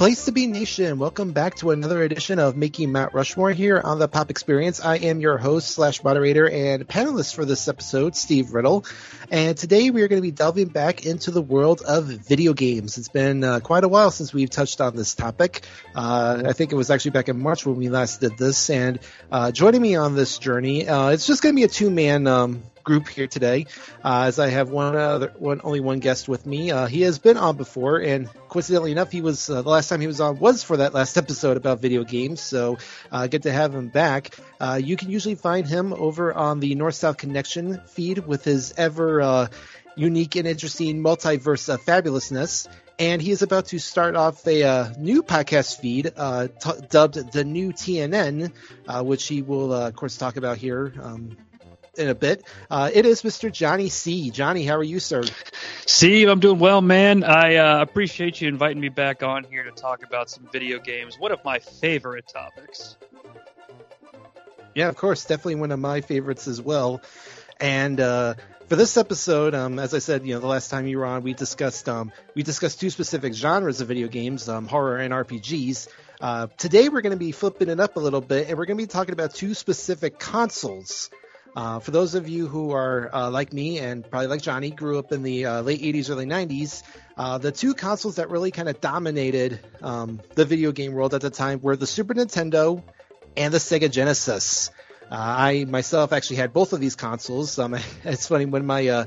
Place to be nation. Welcome back to another edition of Making Mount Rushmore here on the Pop Experience. I am your host slash moderator and panelist for this episode, Steve Riddle. And today we are going to be delving back into the world of video games. It's been uh, quite a while since we've touched on this topic. Uh, I think it was actually back in March when we last did this. And uh, joining me on this journey, uh, it's just going to be a two man um, group here today, uh, as I have one other, one only one guest with me. Uh, he has been on before, and coincidentally enough, he was uh, the last time he was on was for that last episode about video games. So uh, good to have him back. Uh, you can usually find him over on the North South Connection feed with his ever uh, unique and interesting multiverse fabulousness. And he is about to start off a uh, new podcast feed uh, t- dubbed the New TNN, uh, which he will, of course, talk about here um, in a bit. Uh, it is Mr. Johnnie Sea Johnnie, how are you, sir? Steve, I'm doing well, man. I uh, appreciate you inviting me back on here to talk about some video games. One of my favorite topics. Yeah, of course, definitely one of my favorites as well. And uh, for this episode, um, as I said, you know, the last time you were on, we discussed um, we discussed two specific genres of video games, um, horror and RPGs. Uh, today, we're going to be flipping it up a little bit, and we're going to be talking about two specific consoles uh, for those of you who are uh, like me and probably like Johnnie, grew up in the uh, late 80s, early 90s, uh, the two consoles that really kind of dominated um, the video game world at the time were the Super Nintendo and the Sega Genesis. Uh, I myself actually had both of these consoles. Um, it's funny when my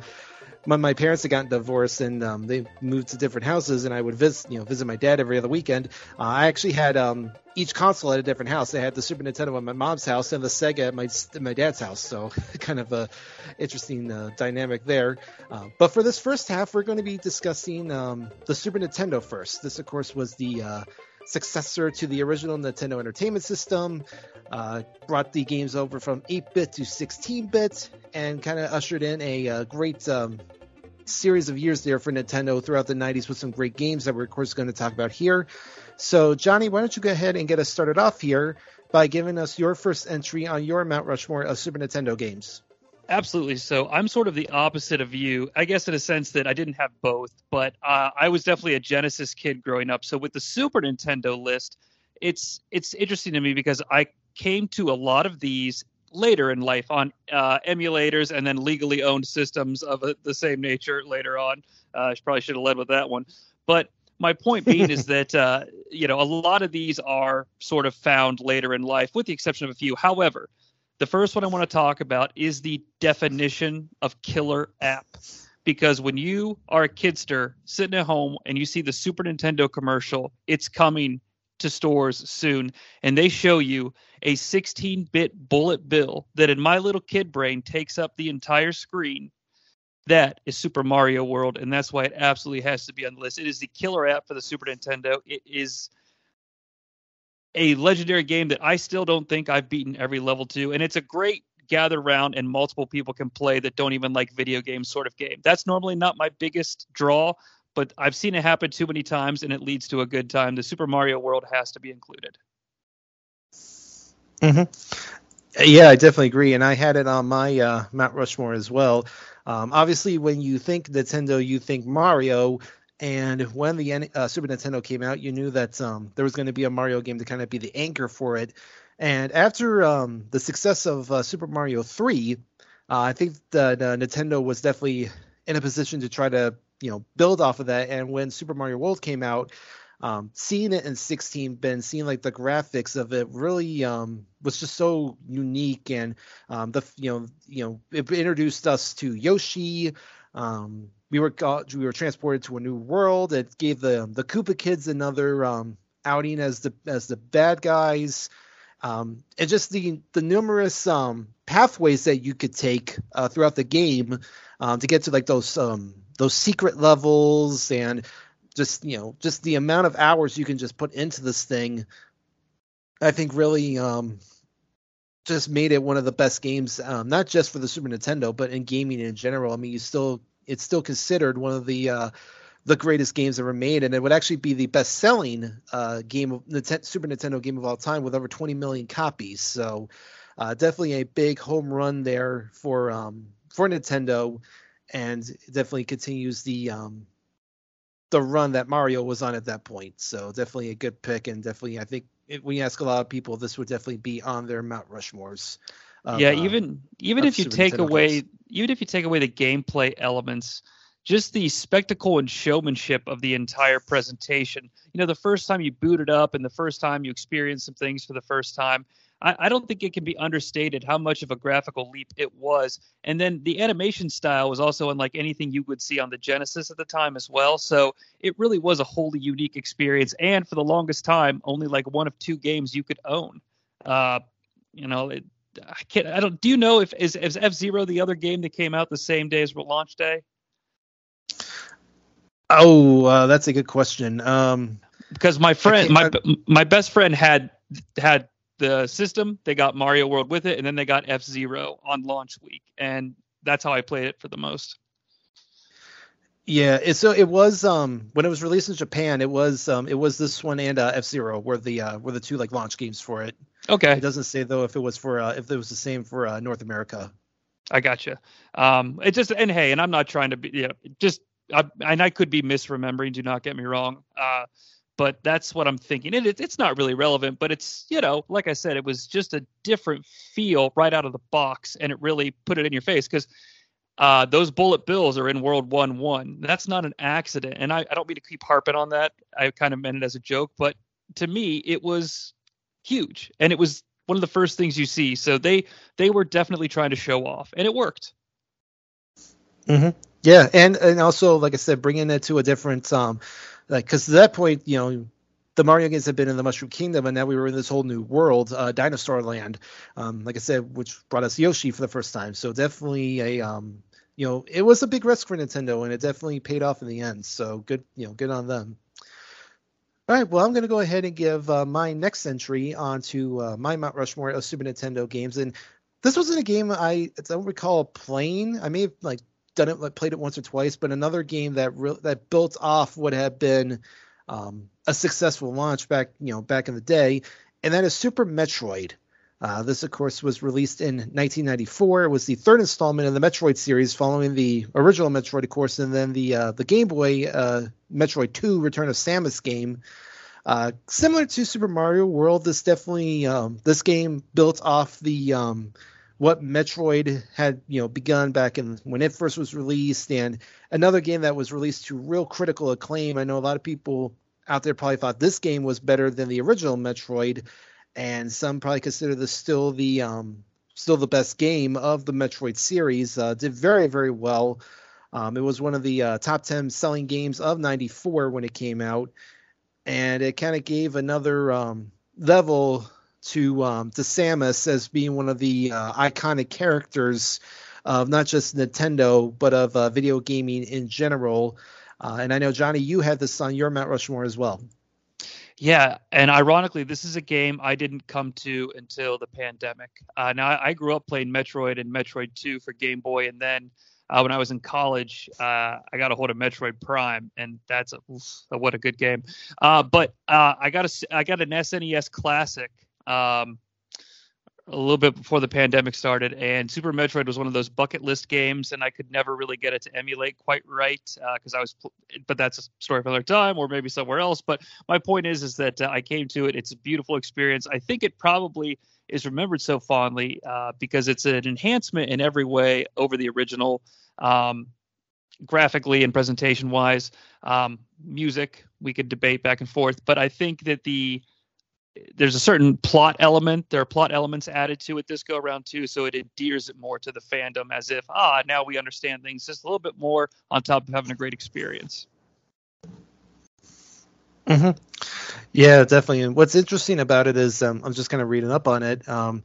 when my parents had gotten divorced and um, they moved to different houses, and I would visit, you know, visit my dad every other weekend. Uh, I actually had um, each console at a different house. I had the Super Nintendo at my mom's house and the Sega at my my dad's house. So kind of a interesting uh, dynamic there. Uh, but for this first half, we're going to be discussing um, the Super Nintendo first. This, of course, was the uh, successor to the original Nintendo Entertainment System. Uh, brought the games over from 8-bit to 16-bit and kind of ushered in a, a uh, great um, series of years there for Nintendo throughout the 90s with some great games that we're, of course, going to talk about here. So, Johnnie, why don't you go ahead and get us started off here by giving us your first entry on your Mount Rushmore of Super Nintendo games? Absolutely. So I'm sort of the opposite of you, I guess, in a sense that I didn't have both, but uh, I was definitely a Genesis kid growing up. So with the Super Nintendo list, it's it's interesting to me because I came to a lot of these later in life on uh, emulators and then legally owned systems of a, the same nature later on. Uh, I probably should have led with that one. But my point being is that uh, you know a lot of these are sort of found later in life, with the exception of a few. However, the first one I want to talk about is the definition of killer app. Because when you are a kidster sitting at home and you see the Super Nintendo commercial, it's coming to stores soon, and they show you a 16 bit bullet bill that in my little kid brain takes up the entire screen. That is Super Mario World, and that's why it absolutely has to be on the list. It is the killer app for the Super Nintendo. It is a legendary game that I still don't think I've beaten every level to, and it's a great gather around and multiple people can play that don't even like video games sort of game. That's normally not my biggest draw, but I've seen it happen too many times and it leads to a good time. The Super Mario World has to be included. Mm-hmm. Yeah, I definitely agree, and I had it on my uh, Mount Rushmore as well. Um, obviously, when you think Nintendo, you think Mario, and when the uh, Super Nintendo came out, you knew that um, there was going to be a Mario game to kind of be the anchor for it. And after um, the success of uh, Super Mario 3, uh, I think that uh, Nintendo was definitely in a position to try to you know build off of that. And when Super Mario World came out, um, seeing it in 16 bit seeing like the graphics of it really um, was just so unique and um, the you know you know it introduced us to Yoshi. Um, we were got, we were transported to a new world. It gave the the Koopa kids another um, outing as the as the bad guys. Um, and just the the numerous um, pathways that you could take uh, throughout the game um, to get to like those um, those secret levels and just you know just the amount of hours you can just put into this thing i think really um just made it one of the best games, um, not just for the Super Nintendo, but in gaming in general. I mean, you still it's still considered one of the uh, the greatest games ever made, and it would actually be the best selling uh, game of Nintendo, Super Nintendo game of all time with over 20 million copies. So uh, definitely a big home run there for um, for Nintendo, and definitely continues the um, the run that Mario was on at that point. So definitely a good pick, and definitely I think if we ask a lot of people, this would definitely be on their Mount Rushmores. Of, yeah, even um, even if you take away games. even if you take away the gameplay elements, just the spectacle and showmanship of the entire presentation. You know, the first time you boot it up and the first time you experience some things for the first time, I, I, don't think it can be understated how much of a graphical leap it was. And then the animation style was also unlike anything you would see on the Genesis at the time as well. So it really was a wholly unique experience. And for the longest time, only like one of two games you could own. Uh, you know, it, I can't. I don't. Do you know if is, is F Zero the other game that came out the same day as launch day? Oh, uh, that's a good question. Um, because my friend, my my best friend had had the system. They got Mario World with it, and then they got F Zero on launch week, and that's how I played it for the most. Yeah, it, so it was um when it was released in Japan, it was um it was this one and uh, F Zero were the uh, were the two like launch games for it. Okay. It doesn't say though if it was for uh, if it was the same for uh, North America. I gotcha. Um, it just and hey, and I'm not trying to be, you know, just I, and I could be misremembering. Do not get me wrong. Uh, but that's what I'm thinking. And it, it's not really relevant, but it's you know, like I said, it was just a different feel right out of the box, and it really put it in your face because uh, those bullet bills are in World One One. That's not an accident, and I, I don't mean to keep harping on that. I kind of meant it as a joke, but to me, it was huge, and it was one of the first things you see. So they they were definitely trying to show off, and it worked. Mm-hmm. Yeah, and and also like I said, bringing it to a different um, like because to that point, you know, the Mario games have been in the Mushroom Kingdom, and now we were in this whole new world, uh, Dinosaur Land. Um, like I said, which brought us Yoshi for the first time. So definitely a um, you know, it was a big risk for Nintendo, and it definitely paid off in the end. So good, you know, good on them. All right, well, I'm going to go ahead and give uh, my next entry onto uh, my Mount Rushmore of Super Nintendo games, and this wasn't a game I, I don't recall playing. I may have like done it, like played it once or twice, but another game that re- that built off what had been um, a successful launch back, you know, back in the day, and that is Super Metroid. Uh, this, of course, was released in 1994. It was the third installment in the Metroid series, following the original Metroid, of course, and then the uh, the Game Boy uh, Metroid 2 Return of Samus game. Uh, similar to Super Mario World, this definitely um, this game built off the um, what Metroid had you know begun back in when it first was released, and another game that was released to real critical acclaim. I know a lot of people out there probably thought this game was better than the original Metroid, and some probably consider this still the um, still the best game of the Metroid series. Uh, did very very well. Um, it was one of the uh, top 10 selling games of 94 when it came out. And it kind of gave another um, level to um, to Samus as being one of the uh, iconic characters of not just Nintendo, but of uh, video gaming in general. Uh, and I know, Johnnie, you had this on your Mount Rushmore as well. Yeah, and ironically, this is a game I didn't come to until the pandemic. Uh, now, I grew up playing Metroid and Metroid 2 for Game Boy, and then uh, when I was in college, uh, I got a hold of Metroid Prime, and that's a, oof, what a good game. But I got a I got an SNES Classic um, a little bit before the pandemic started, and Super Metroid was one of those bucket list games, and I could never really get it to emulate quite right because uh, I was. But that's a story for another time, or maybe somewhere else. But my point is, is that uh, I came to it. It's a beautiful experience. I think it probably is remembered so fondly uh, because it's an enhancement in every way over the original, um, graphically and presentation wise. Um, music we could debate back and forth, but I think that the there's a certain plot element. There are plot elements added to it this go around too, so it endears it more to the fandom as if ah now we understand things just a little bit more on top of having a great experience. Mm-hmm. Yeah, definitely. And what's interesting about it is um, I'm just kind of reading up on it. Um,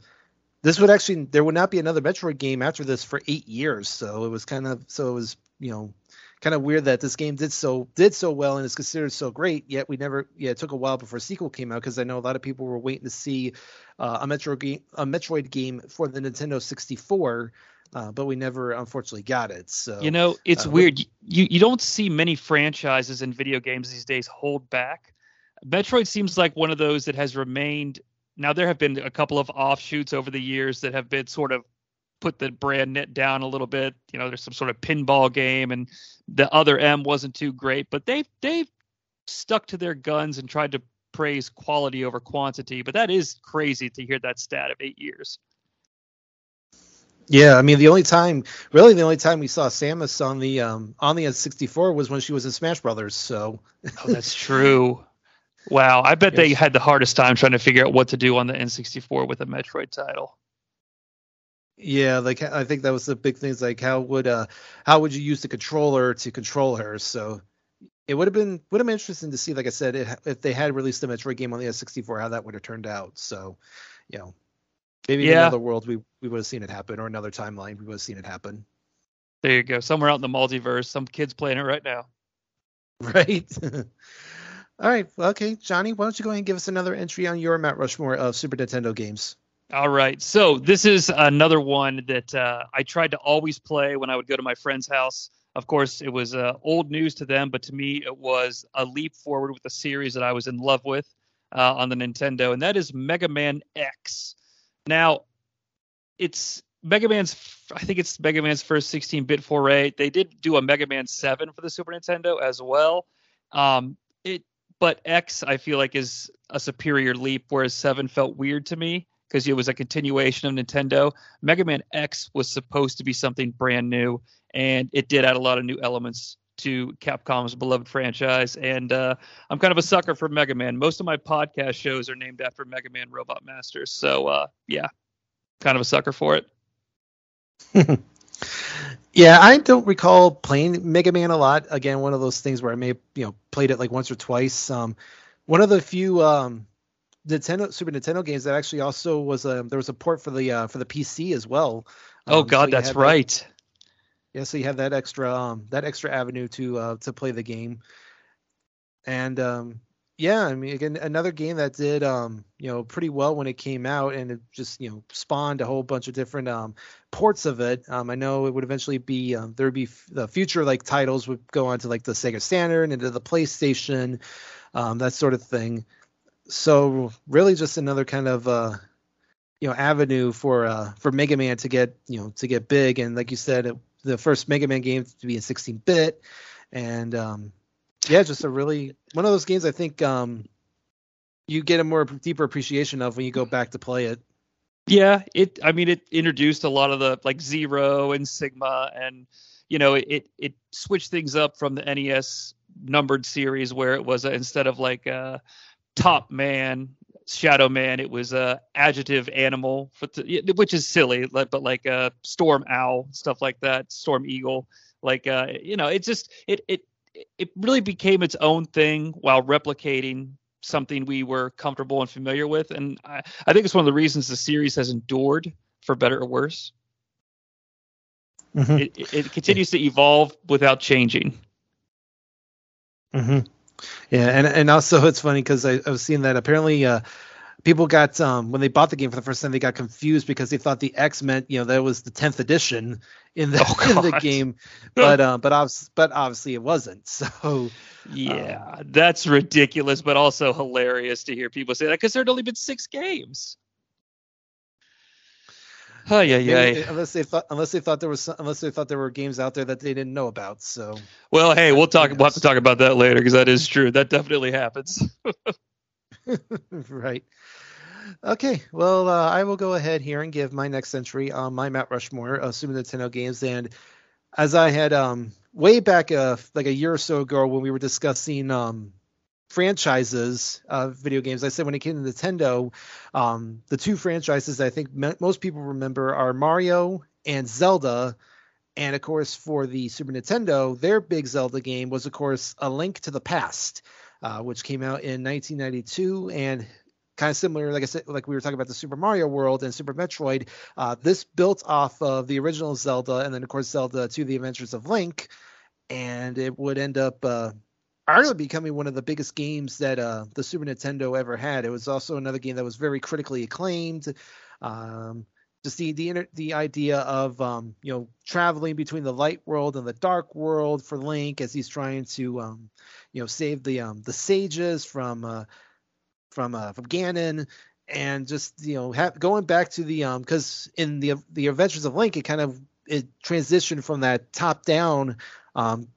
this would actually there would not be another Metroid game after this for eight years, so it was kind of so it was you know kind of weird that this game did so did so well and is considered so great. Yet we never. Yeah, it took a while before a sequel came out because I know a lot of people were waiting to see uh, a Metro game, a Metroid game for the Nintendo 64. Uh, but we never unfortunately got it. So you know, it's uh, weird. You you don't see many franchises in video games these days hold back. Metroid seems like one of those that has remained. Now there have been a couple of offshoots over the years that have been sort of put the brand net down a little bit. You know, there's some sort of pinball game, and the other M wasn't too great, but they've they've stuck to their guns and tried to praise quality over quantity. But that is crazy to hear that stat of eight years. Yeah, I mean the only time, really the only time we saw Samus on the um on the N64 was when she was in Smash Brothers. So oh, that's true. Wow, I bet yes. they had the hardest time trying to figure out what to do on the N64 with a Metroid title. Yeah, like I think that was the big things. Like how would uh how would you use the controller to control her? So it would have been would have been interesting to see. Like I said, if, if they had released the Metroid game on the N64, how that would have turned out. So, you know, maybe yeah. in another world we we would have seen it happen, or another timeline we would have seen it happen. There you go. Somewhere out in the multiverse, some kids playing it right now. Right. All right. Well, okay, Johnnie, why don't you go ahead and give us another entry on your Mount Rushmore of Super Nintendo games? All right. So this is another one that uh, I tried to always play when I would go to my friend's house. Of course, it was uh, old news to them, but to me, it was a leap forward with a series that I was in love with uh, on the Nintendo, and that is Mega Man X. Now, it's Mega Man's, I think it's Mega Man's first 16-bit foray. They did do a Mega Man 7 for the Super Nintendo as well. Um, it, but X, I feel like, is a superior leap, whereas 7 felt weird to me because it was a continuation of Nintendo. Mega Man X was supposed to be something brand new, and it did add a lot of new elements to Capcom's beloved franchise. And uh, I'm kind of a sucker for Mega Man. Most of my podcast shows are named after Mega Man Robot Masters. So uh, yeah, kind of a sucker for it. yeah, I don't recall playing Mega Man a lot. Again, one of those things where I may have, you know played it like once or twice. Um, one of the few um, Nintendo Super Nintendo games that actually also was a there was a port for the uh, for the PC as well. Oh, um, oh God, so that's right. That, yeah, so you have that extra um, that extra avenue to uh, to play the game, and um, yeah, I mean again another game that did um, you know pretty well when it came out, and it just you know spawned a whole bunch of different um, ports of it. Um, I know it would eventually be um, there would be f- the future like titles would go on to like the Sega Saturn and into the PlayStation, um, that sort of thing so really just another kind of uh, you know avenue for uh, for Mega Man to get you know to get big and like you said it, the first Mega Man game to be in 16 bit and um, yeah just a really one of those games I think um, you get a more deeper appreciation of when you go back to play it. Yeah, it I mean it introduced a lot of the like Zero and Sigma and you know it it switched things up from the NES numbered series where it was uh, instead of like uh top man, shadow man. It was a adjective animal, which is silly, but like a storm owl, stuff like that, storm eagle. Like uh, you know, it just it it it really became its own thing while replicating something we were comfortable and familiar with. And I, I think it's one of the reasons the series has endured for better or worse. Mm-hmm. It, it, continues to evolve without changing. Mm-hmm. Yeah, and and also it's funny because I, I was seeing that apparently uh, people got um, when they bought the game for the first time they got confused because they thought the X meant you know that was the tenth edition in the oh, in the game, but uh, but obviously, but obviously it wasn't. So yeah, um, that's ridiculous, but also hilarious to hear people say that because there had only been six games. Oh yeah, yeah. Unless they thought, unless they thought there was, unless they thought there were games out there that they didn't know about. So. Well, hey, we'll talk. We'll have to talk about that later because that is true. That definitely happens. right. Okay. Well, uh, I will go ahead here and give my next entry on my Mount Rushmore of Super Nintendo games. And as I had um, way back, uh, like a year or so ago, when we were discussing um, franchises of video games. I said when it came to Nintendo, um, the two franchises I think me- most people remember are Mario and Zelda. And of course, for the Super Nintendo, their big Zelda game was, of course, A Link to the Past, uh, which came out in 1992 and kind of similar, like I said, like we were talking about the Super Mario World and Super Metroid. Uh, this built off of the original Zelda, and then of course Zelda 2 the Adventures of Link and it would end up uh, arguably becoming one of the biggest games that uh, the Super Nintendo ever had. It was also another game that was very critically acclaimed. Um, just the the the idea of um, you know traveling between the light world and the dark world for Link as he's trying to um, you know save the um, the sages from uh, from uh, from Ganon and just you know have, going back to the um because in the the Adventures of Link it kind of it transitioned from that top down um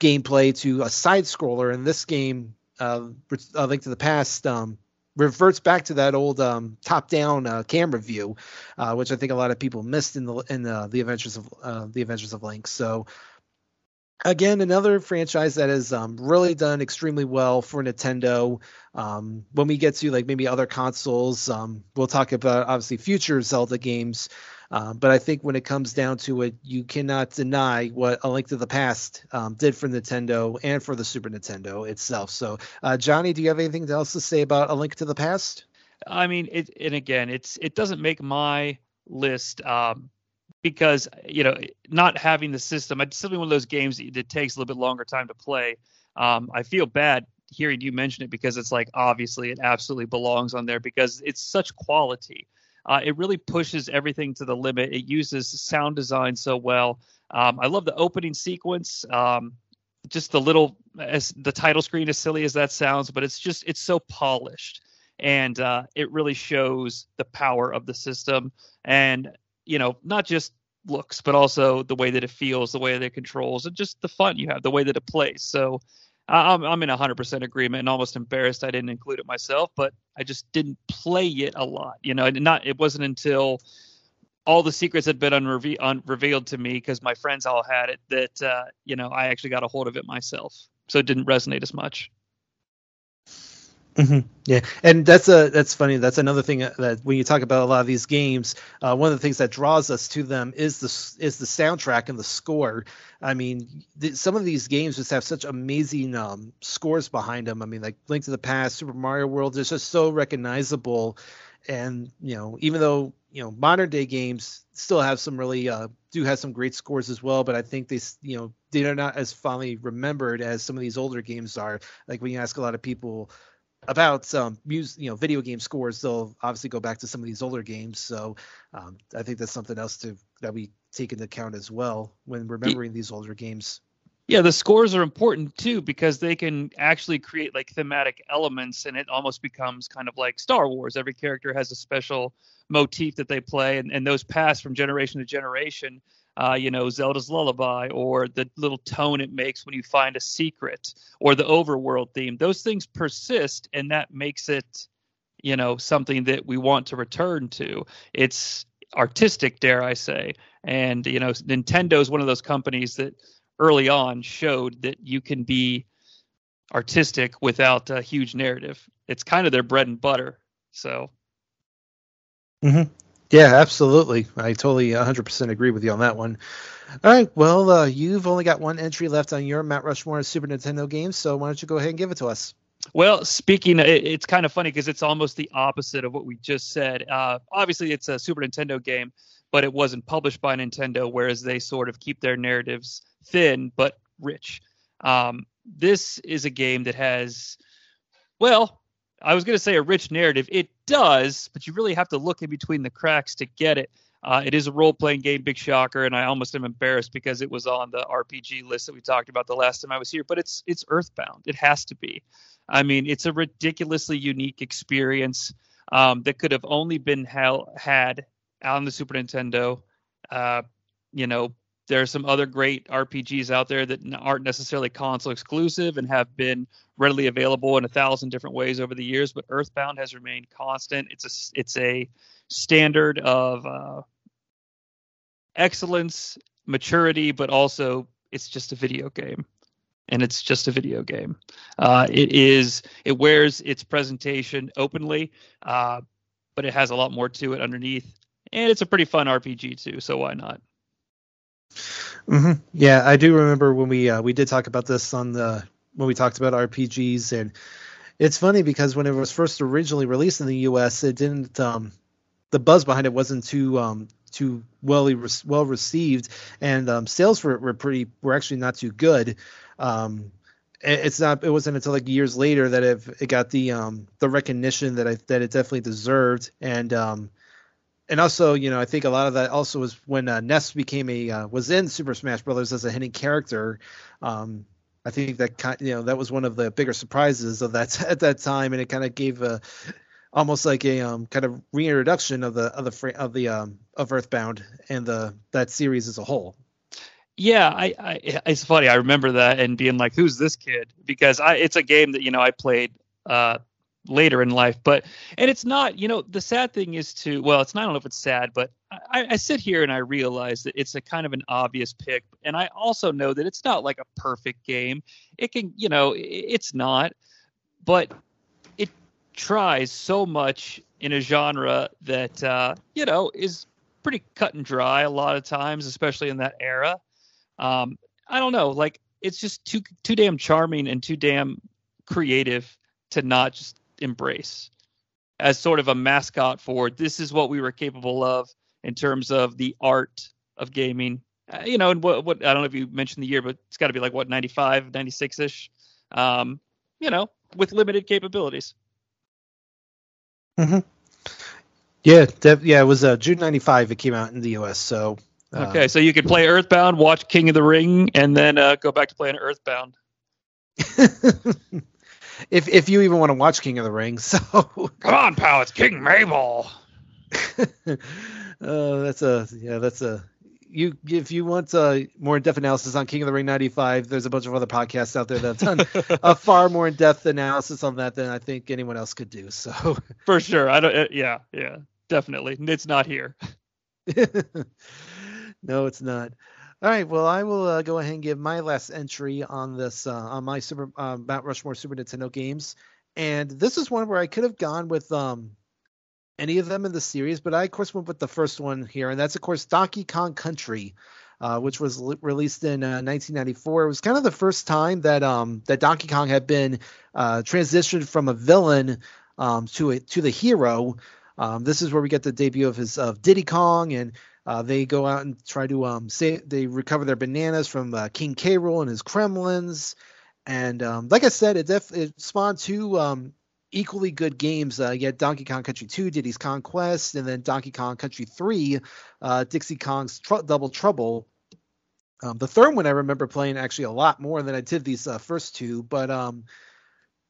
gameplay to a side scroller in this game uh, uh Link to the Past um reverts back to that old um, top-down uh, camera view, uh, which I think a lot of people missed in the in the, the Adventures of uh, the Adventures of Link. So again, another franchise that has um, really done extremely well for Nintendo. Um, when we get to like maybe other consoles, um, we'll talk about obviously future Zelda games. Uh, but I think when it comes down to it, you cannot deny what A Link to the Past um, did for Nintendo and for the Super Nintendo itself. So, uh, Johnnie, do you have anything else to say about A Link to the Past? I mean, it, and again, it's it doesn't make my list um, because you know not having the system. It's simply one of those games that takes a little bit longer time to play. Um, I feel bad hearing you mention it because it's like obviously it absolutely belongs on there because it's such quality. Uh, it really pushes everything to the limit. It uses sound design so well. Um, I love the opening sequence. Um, just the little, as the title screen, as silly as that sounds, but it's just it's so polished, and uh, it really shows the power of the system. And you know, not just looks, but also the way that it feels, the way that it controls, and just the fun you have, the way that it plays. So I'm I'm in 100% agreement and almost embarrassed I didn't include it myself, but I just didn't play it a lot. You know, not it wasn't until all the secrets had been unreve- unrevealed to me because my friends all had it that uh, you know I actually got a hold of it myself, so it didn't resonate as much. Mm-hmm. Yeah, and that's a that's funny. That's another thing that when you talk about a lot of these games, uh, one of the things that draws us to them is the is the soundtrack and the score. I mean, th- some of these games just have such amazing um, scores behind them. I mean, like Link to the Past, Super Mario World is just so recognizable, and you know, even though you know modern day games still have some really uh, do have some great scores as well, but I think they you know they are not as fondly remembered as some of these older games are. Like when you ask a lot of people about um, music, you know, video game scores, they'll obviously go back to some of these older games. So um, I think that's something else to that we take into account as well when remembering these older games. Yeah, the scores are important too because they can actually create like thematic elements, and it almost becomes kind of like Star Wars. Every character has a special motif that they play, and, and those pass from generation to generation uh, you know, Zelda's Lullaby or the little tone it makes when you find a secret or the overworld theme. Those things persist, and that makes it, you know, something that we want to return to. It's artistic, dare I say. And, you know, Nintendo is one of those companies that early on showed that you can be artistic without a huge narrative. It's kind of their bread and butter. So. Mm-hmm. Yeah, absolutely. I totally 100% agree with you on that one. All right. Well, uh, you've only got one entry left on your Mount Rushmore Super Nintendo games, so why don't you go ahead and give it to us? Well, speaking, it's kind of funny because it's almost the opposite of what we just said. Uh, obviously, it's a Super Nintendo game, but it wasn't published by Nintendo, whereas they sort of keep their narratives thin but rich. Um, this is a game that has, well, I was going to say a rich narrative. It does, but you really have to look in between the cracks to get it. Uh, it is a role playing game, big shocker, and I almost am embarrassed because it was on the RPG list that we talked about the last time I was here. But it's it's Earthbound. It has to be. I mean, it's a ridiculously unique experience um, that could have only been hel- had on the Super Nintendo. Uh, you know, there are some other great RPGs out there that aren't necessarily console exclusive and have been readily available in a thousand different ways over the years. But Earthbound has remained constant. It's a it's a standard of uh, excellence, maturity, but also it's just a video game, and it's just a video game. Uh, it is it wears its presentation openly, uh, but it has a lot more to it underneath, and it's a pretty fun RPG too. So why not? Mm-hmm. Yeah, I do remember when we uh, we did talk about this on the when we talked about RPGs, and it's funny because when it was first originally released in the U.S., it didn't um, the buzz behind it wasn't too um, too well well received, and um, sales were were pretty were actually not too good. Um, it's not it wasn't until like years later that it, it got the um the recognition that I that it definitely deserved and um and also you know I think a lot of that also was when uh, Ness became a uh, was in Super Smash Brothers as a hidden character um I think that you know that was one of the bigger surprises of that at that time and it kind of gave a almost like a um kind of reintroduction of the of the of the um of Earthbound and the that series as a whole yeah, I, I, it's funny. I remember that and being like, "Who's this kid?" Because I, it's a game that you know I played uh, later in life, but and it's not. You know, the sad thing is to well, it's not. I don't know if it's sad, but I, I sit here and I realize that it's a kind of an obvious pick, and I also know that it's not like a perfect game. It can, you know, it's not, but it tries so much in a genre that uh, you know is pretty cut and dry a lot of times, especially in that era um, I don't know, like it's just too too damn charming and too damn creative to not just embrace as sort of a mascot for this is what we were capable of in terms of the art of gaming. Uh, you know, and what, what I don't know if you mentioned the year, but it's got to be like what 95, 96 ish. Um, you know, with limited capabilities. Mm-hmm. Yeah, that, yeah, it was uh, June '95. It came out in the U.S. So Okay, so you could play Earthbound, watch King of the Ring, and then uh, go back to playing Earthbound. if if you even want to watch King of the Ring, so come on, pal, it's King Mabel. uh, that's a yeah, that's a you if you want uh, more in-depth analysis on King of the Ring 95, there's a bunch of other podcasts out there that have done a far more in-depth analysis on that than I think anyone else could do. So for sure, I don't. Uh, yeah, yeah, definitely, it's not here. no, it's not. All right, well, I will uh, go ahead and give my last entry on this uh, on my Super uh, Mount Rushmore Super Nintendo games, and this is one where I could have gone with um, any of them in the series, but I of course went with the first one here, and that's of course Donkey Kong Country, uh, which was released in 1994. Uh, it was kind of the first time that um, that Donkey Kong had been uh, transitioned from a villain um, to a to the hero. Um, this is where we get the debut of his of Diddy Kong and uh, they go out and try to um, say they recover their bananas from uh, King K. Rool and his Kremlings. and um, like I said, it def- it spawned two um, equally good games. Uh, you had Donkey Kong Country 2, Diddy's Kong Quest, and then Donkey Kong Country 3, uh, Dixie Kong's Tr- Double Trouble. Um, the third one I remember playing actually a lot more than I did these uh, first two, but um,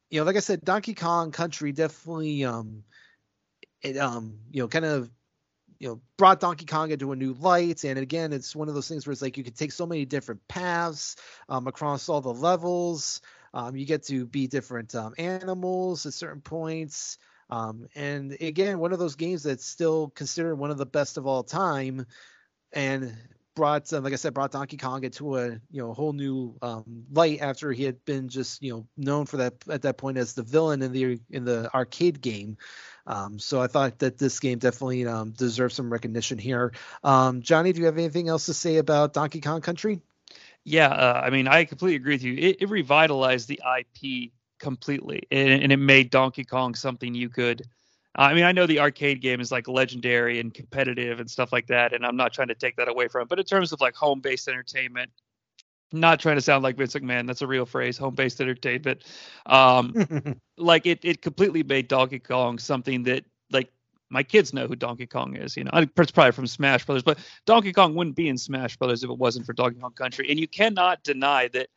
you know, like I said, Donkey Kong Country definitely um, it um, you know, kind of you know brought Donkey Kong into a new light. And again, it's one of those things where it's like you could take so many different paths um, across all the levels. Um, you get to be different um, animals at certain points. Um, and again, one of those games that's still considered one of the best of all time, and brought, like I said, brought Donkey Kong into a you know whole new um, light after he had been just you know known for that at that point as the villain in the in the arcade game. Um, so I thought that this game definitely um, deserves some recognition here. Um, Johnnie, do you have anything else to say about Donkey Kong Country? Yeah, uh, I mean, I completely agree with you. It, it revitalized the IP completely, and, and, it made Donkey Kong something you could. I mean, I know the arcade game is like legendary and competitive and stuff like that, and I'm not trying to take that away from it. But in terms of like home-based entertainment, not trying to sound like Vince McMahon. That's a real phrase, home-based entertainment. Um, like it, it completely made Donkey Kong something that like my kids know who Donkey Kong is. You know, it's probably from Smash Brothers, but Donkey Kong wouldn't be in Smash Brothers if it wasn't for Donkey Kong Country. And you cannot deny that,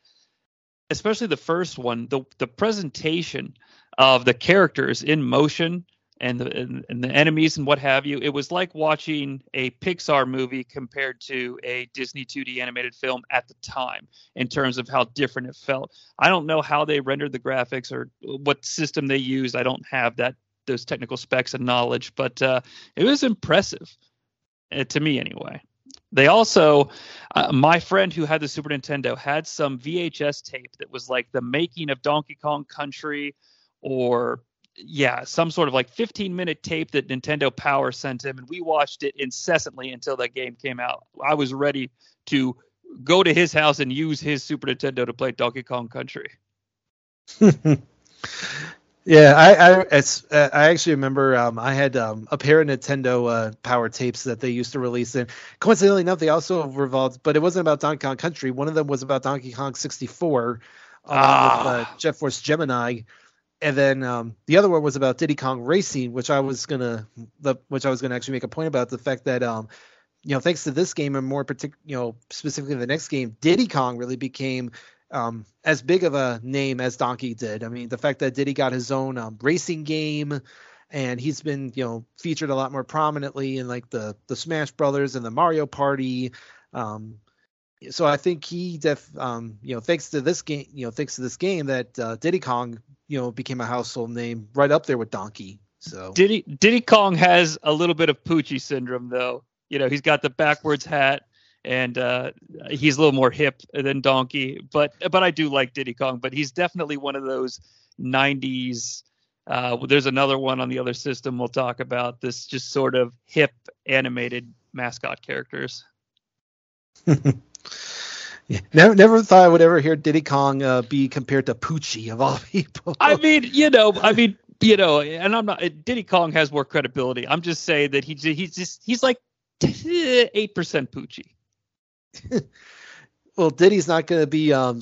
especially the first one, the the presentation of the characters in motion and the and, and, the enemies and what have you. It was like watching a Pixar movie compared to a Disney 2D animated film at the time in terms of how different it felt. I don't know how they rendered the graphics or what system they used. I don't have that those technical specs and knowledge, but uh, it was impressive uh, to me anyway. They also, uh, my friend who had the Super Nintendo had some VHS tape that was like the making of Donkey Kong Country or yeah, some sort of like 15 minute tape that Nintendo Power sent him, and we watched it incessantly until that game came out. I was ready to go to his house and use his Super Nintendo to play Donkey Kong Country. Yeah, I I, it's, uh, I actually remember um, I had um, a pair of Nintendo uh, Power tapes that they used to release, and coincidentally enough, they also revolved, but it wasn't about Donkey Kong Country. One of them was about Donkey Kong 64, ah. with uh, Jet Force Gemini, and then um, the other one was about Diddy Kong Racing, which I was gonna, the, which I was gonna actually make a point about the fact that um, you know, thanks to this game and more particular, you know, specifically the next game, Diddy Kong really became um, as big of a name as Donkey did. I mean, the fact that Diddy got his own um, racing game, and he's been you know featured a lot more prominently in like the the Smash Brothers and the Mario Party. Um, so I think he def um, you know thanks to this game you know thanks to this game that uh, Diddy Kong you know became a household name right up there with Donkey. So Diddy Diddy Kong has a little bit of Poochie syndrome though. You know, he's got the backwards hat and uh, he's a little more hip than Donkey. But but I do like Diddy Kong. But he's definitely one of those '90s. Uh, there's another one on the other system we'll talk about. This just sort of hip animated mascot characters. yeah, never, never thought I would ever hear Diddy Kong uh, be compared to Poochie of all people. I mean, you know, I mean, you know, and I'm not. Diddy Kong has more credibility. I'm just saying that he he's just he's like eight percent Poochie. well, Diddy's not going to be um,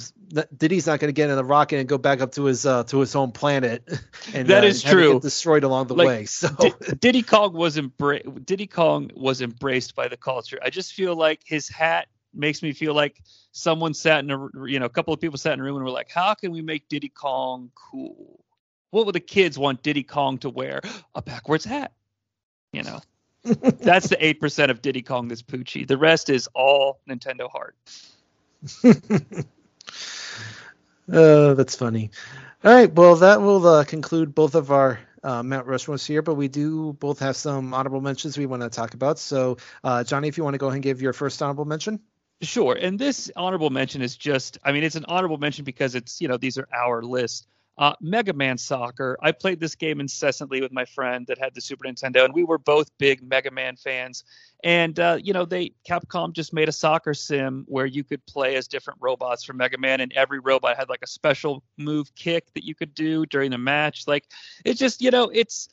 Diddy's not going to get in a rocket and go back up to his uh, to his home planet. And, that uh, is true. destroyed along the like, way. So D- Diddy Kong was embra- Diddy Kong was embraced by the culture. I just feel like his hat makes me feel like someone sat in a you know a couple of people sat in a room and were like, how can we make Diddy Kong cool? What would the kids want Diddy Kong to wear? A backwards hat. You know. that's the eight percent of Diddy Kong that's Poochie. The rest is all Nintendo Heart. uh, that's funny. All right, well, that will uh, conclude both of our uh, Mount Rushmores here, but we do both have some honorable mentions we want to talk about. So, uh, Johnnie, if you want to go ahead and give your first honorable mention. Sure. And this honorable mention is just, I mean, it's an honorable mention because it's, you know, these are our list. Uh, Mega Man Soccer. I played this game incessantly with my friend that had the Super Nintendo, and we were both big Mega Man fans. And uh, you know, they Capcom just made a soccer sim where you could play as different robots from Mega Man, and every robot had like a special move kick that you could do during the match. Like it's just, you know, it's.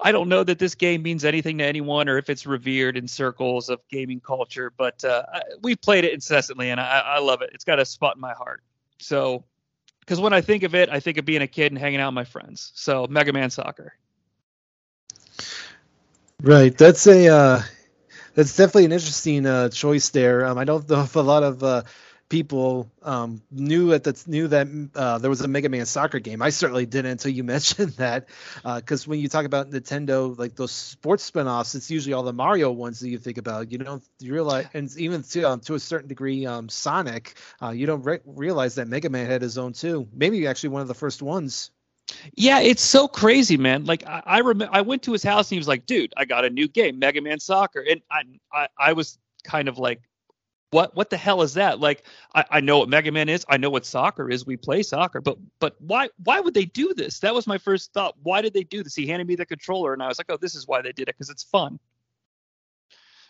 I don't know that this game means anything to anyone or if it's revered in circles of gaming culture, but uh, we played it incessantly and I, I love it. It's got a spot in my heart. So because when I think of it, I think of being a kid and hanging out with my friends. So Mega Man Soccer. Right. That's a uh, that's definitely an interesting uh, choice there. Um, I don't know if a lot of uh, people um, knew at the knew that uh, there was a Mega Man soccer game. I certainly didn't until you mentioned that, because uh, when you talk about Nintendo, like those sports spinoffs, it's usually all the Mario ones that you think about. You don't realize, and even to um, to a certain degree, um, Sonic, uh, you don't re- realize that Mega Man had his own too. Maybe actually one of the first ones. Yeah, it's so crazy, man. Like I, I remember, I went to his house and he was like, "Dude, I got a new game, Mega Man Soccer," and I, I, I was kind of like what what the hell is that? Like I, I know what Mega Man is, I know what soccer is. We play soccer, but but why why would they do this? That was my first thought. Why did they do this? He handed me the controller, and I was like, oh, this is why they did it because it's fun.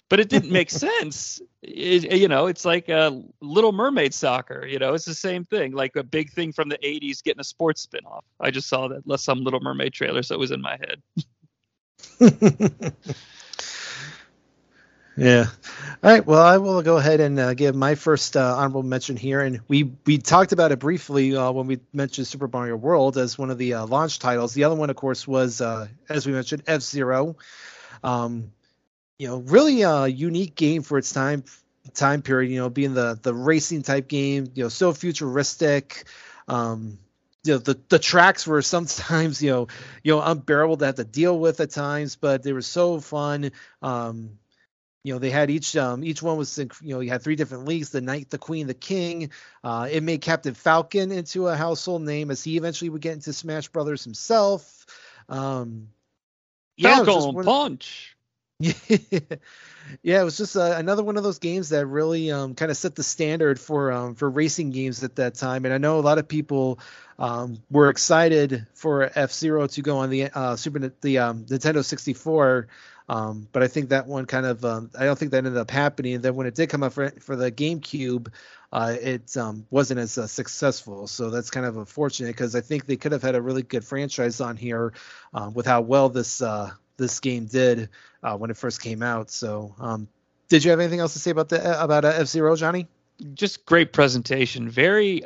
But it didn't make sense. It, you know, it's like a Little Mermaid soccer. You know, it's the same thing. Like a big thing from the '80s getting a sports spinoff. I just saw that less some Little Mermaid trailer, so it was in my head. Yeah. All right. Well, I will go ahead and uh, give my first uh, honorable mention here, and we we talked about it briefly uh, when we mentioned Super Mario World as one of the uh, launch titles. The other one, of course, was uh, as we mentioned F Zero. Um, you know, really a unique game for its time time period. You know, being the the racing type game. You know, so futuristic. Um, you know the the tracks were sometimes you know you know unbearable to have to deal with at times, but they were so fun. Um, you know they had each um, each one was you know you had three different leagues the knight the queen the king. Uh, it made captain falcon into a household name as he eventually would get into smash brothers himself. Um yeah, Falcon punch. Yeah yeah it was just uh, another one of those games that really um, kind of set the standard for um, for racing games at that time. And i know a lot of people um, were excited for F Zero to go on the uh, Super the um, Nintendo 64 um, but I think that one kind of um, I don't think that ended up happening. And then when it did come up for, for the GameCube, uh, it um, wasn't as uh, successful. So that's kind of unfortunate because I think they could have had a really good franchise on here uh, with how well this uh, this game did uh, when it first came out. So, um, did you have anything else to say about the about F Zero, Johnnie? Just great presentation. Very.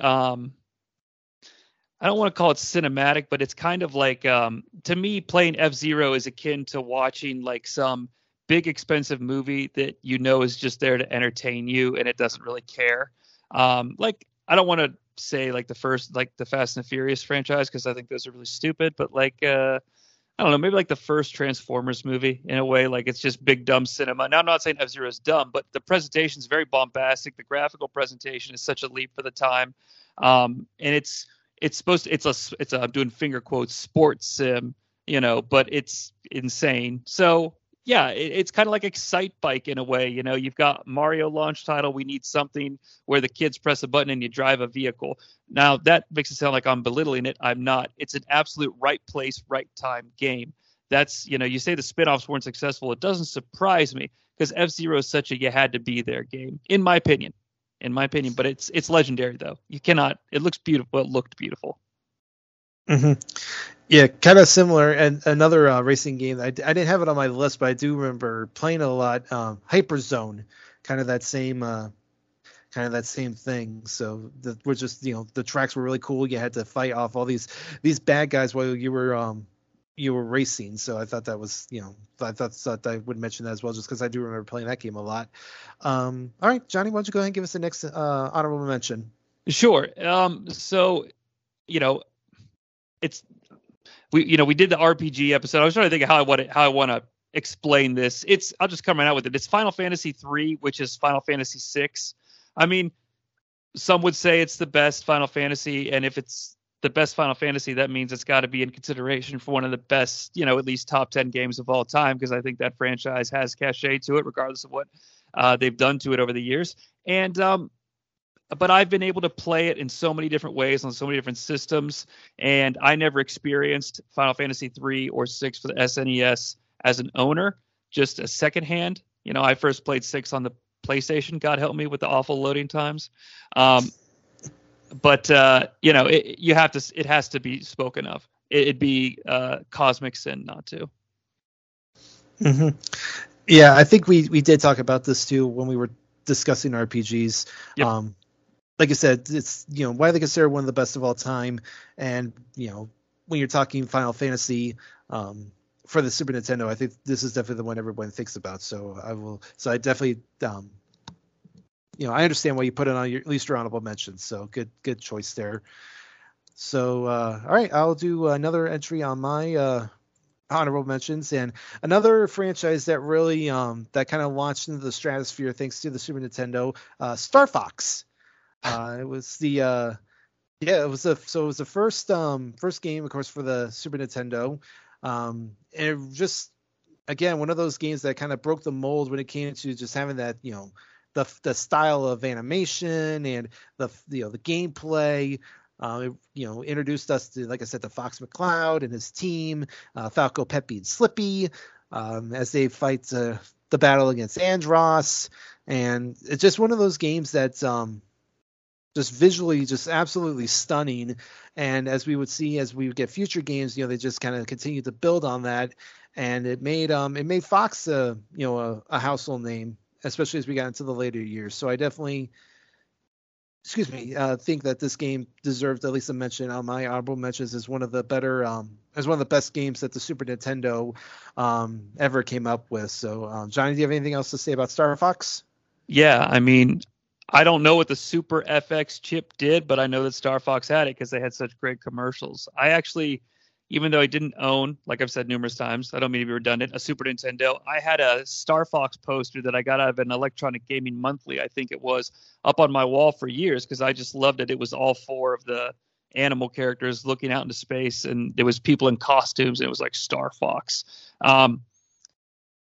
I don't want to call it cinematic, but it's kind of like um, to me playing F Zero is akin to watching like some big expensive movie that you know is just there to entertain you and it doesn't really care. Um, like I don't want to say like the first like the Fast and the Furious franchise because I think those are really stupid, but like uh, I don't know, maybe like the first Transformers movie in a way, like it's just big dumb cinema. Now I'm not saying F Zero is dumb, but the presentation is very bombastic. The graphical presentation is such a leap for the time, um, and it's it's supposed to, it's a it's a I'm doing finger quotes sports sim, you know, but it's insane. So yeah, it, it's kind of like Excitebike in a way. You know, you've got Mario launch title. We need something where the kids press a button and you drive a vehicle. Now that makes it sound like I'm belittling it. I'm not. It's an absolute right place, right time game. That's you know, you say the spinoffs weren't successful. It doesn't surprise me because F Zero is such a you had to be there game, in my opinion. In my opinion, but it's it's legendary though. You cannot. It looks beautiful. It looked beautiful. Mm-hmm. Yeah, kind of similar. And another uh, racing game. I, I didn't have it on my list, but I do remember playing a lot. Um, Hyperzone, kind of that same, uh, kind of that same thing. So the, we're just, you know, the tracks were really cool. You had to fight off all these these bad guys while you were um you were racing. So I thought that was, you know, I thought, thought I would mention that as well, just because I do remember playing that game a lot. Um, all right, Johnnie, why don't you go ahead and give us the next uh, honorable mention? Sure. Um, so, you know, it's we you know we did the RPG episode. I was trying to think of how I want to how I want to explain this. It's I'll just come right out with it. It's Final Fantasy three, which is Final Fantasy six. I mean, some would say it's the best Final Fantasy, and if it's the best Final Fantasy, that means it's got to be in consideration for one of the best, you know, at least top ten games of all time, because I think that franchise has cachet to it, regardless of what uh, they've done to it over the years. And um, but I've been able to play it in so many different ways on so many different systems, and I never experienced Final Fantasy three or six for the SNES as an owner, just a secondhand. You know, I first played six on the PlayStation. God help me with the awful loading times. Um, but uh, you know, it, you have to. It has to be spoken of. It, would be uh, cosmic sin not to. Mm-hmm. Yeah, I think we we did talk about this too when we were discussing RPGs. Yep. Um, like I said, it's you know widely considered one of the best of all time, and you know when you're talking Final Fantasy um, for the Super Nintendo, I think this is definitely the one everyone thinks about. So I will, so I definitely, um, you know, I understand why you put it on your least honorable mentions. So good, good choice there. So uh, all right, I'll do another entry on my uh, honorable mentions and another franchise that really um, that kind of launched into the stratosphere thanks to the Super Nintendo, uh, Star Fox. Uh, it was the uh, yeah, it was the so it was the first um first game, of course, for the Super Nintendo. Um, and it just again one of those games that kind of broke the mold when it came to just having that you know the the style of animation and the you know the gameplay. Uh, it, you know, introduced us to, like I said, to Fox McCloud and his team, uh, Falco, Peppy, and Slippy, um, as they fight uh, the battle against Andross. And it's just one of those games that um, just visually just absolutely stunning. And as we would see as we would get future games, you know, they just kind of continue to build on that, and it made um it made Fox a you know a, a household name, especially as we got into the later years. So I definitely excuse me, uh, think that this game deserved at least a mention on my honorable mentions as one of the better, um, as one of the best games that the Super Nintendo um, ever came up with. So, um, Johnnie, do you have anything else to say about Star Fox? Yeah, I mean, I don't know what the Super FX chip did, but I know that Star Fox had it because they had such great commercials. I actually, even though I didn't own, like I've said numerous times, I don't mean to be redundant, a Super Nintendo. I had a Star Fox poster that I got out of an Electronic Gaming Monthly, I think it was, up on my wall for years because I just loved it. It was all four of the animal characters looking out into space, and there was people in costumes, and it was like Star Fox. Um,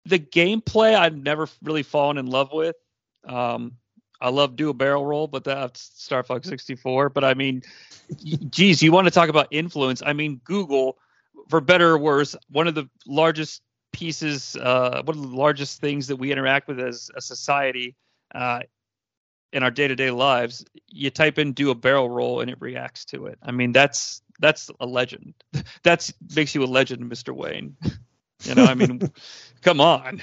the gameplay I've never really fallen in love with. Um, I love do a barrel roll, but that's Star Fox 64. But I mean, geez, you want to talk about influence? I mean, Google, for better or worse, one of the largest pieces, uh, one of the largest things that we interact with as a society, uh, in our day-to-day lives, you type in do a barrel roll and it reacts to it. I mean, that's that's a legend. That's makes you a legend, Mr. Wayne. You know, I mean, come on.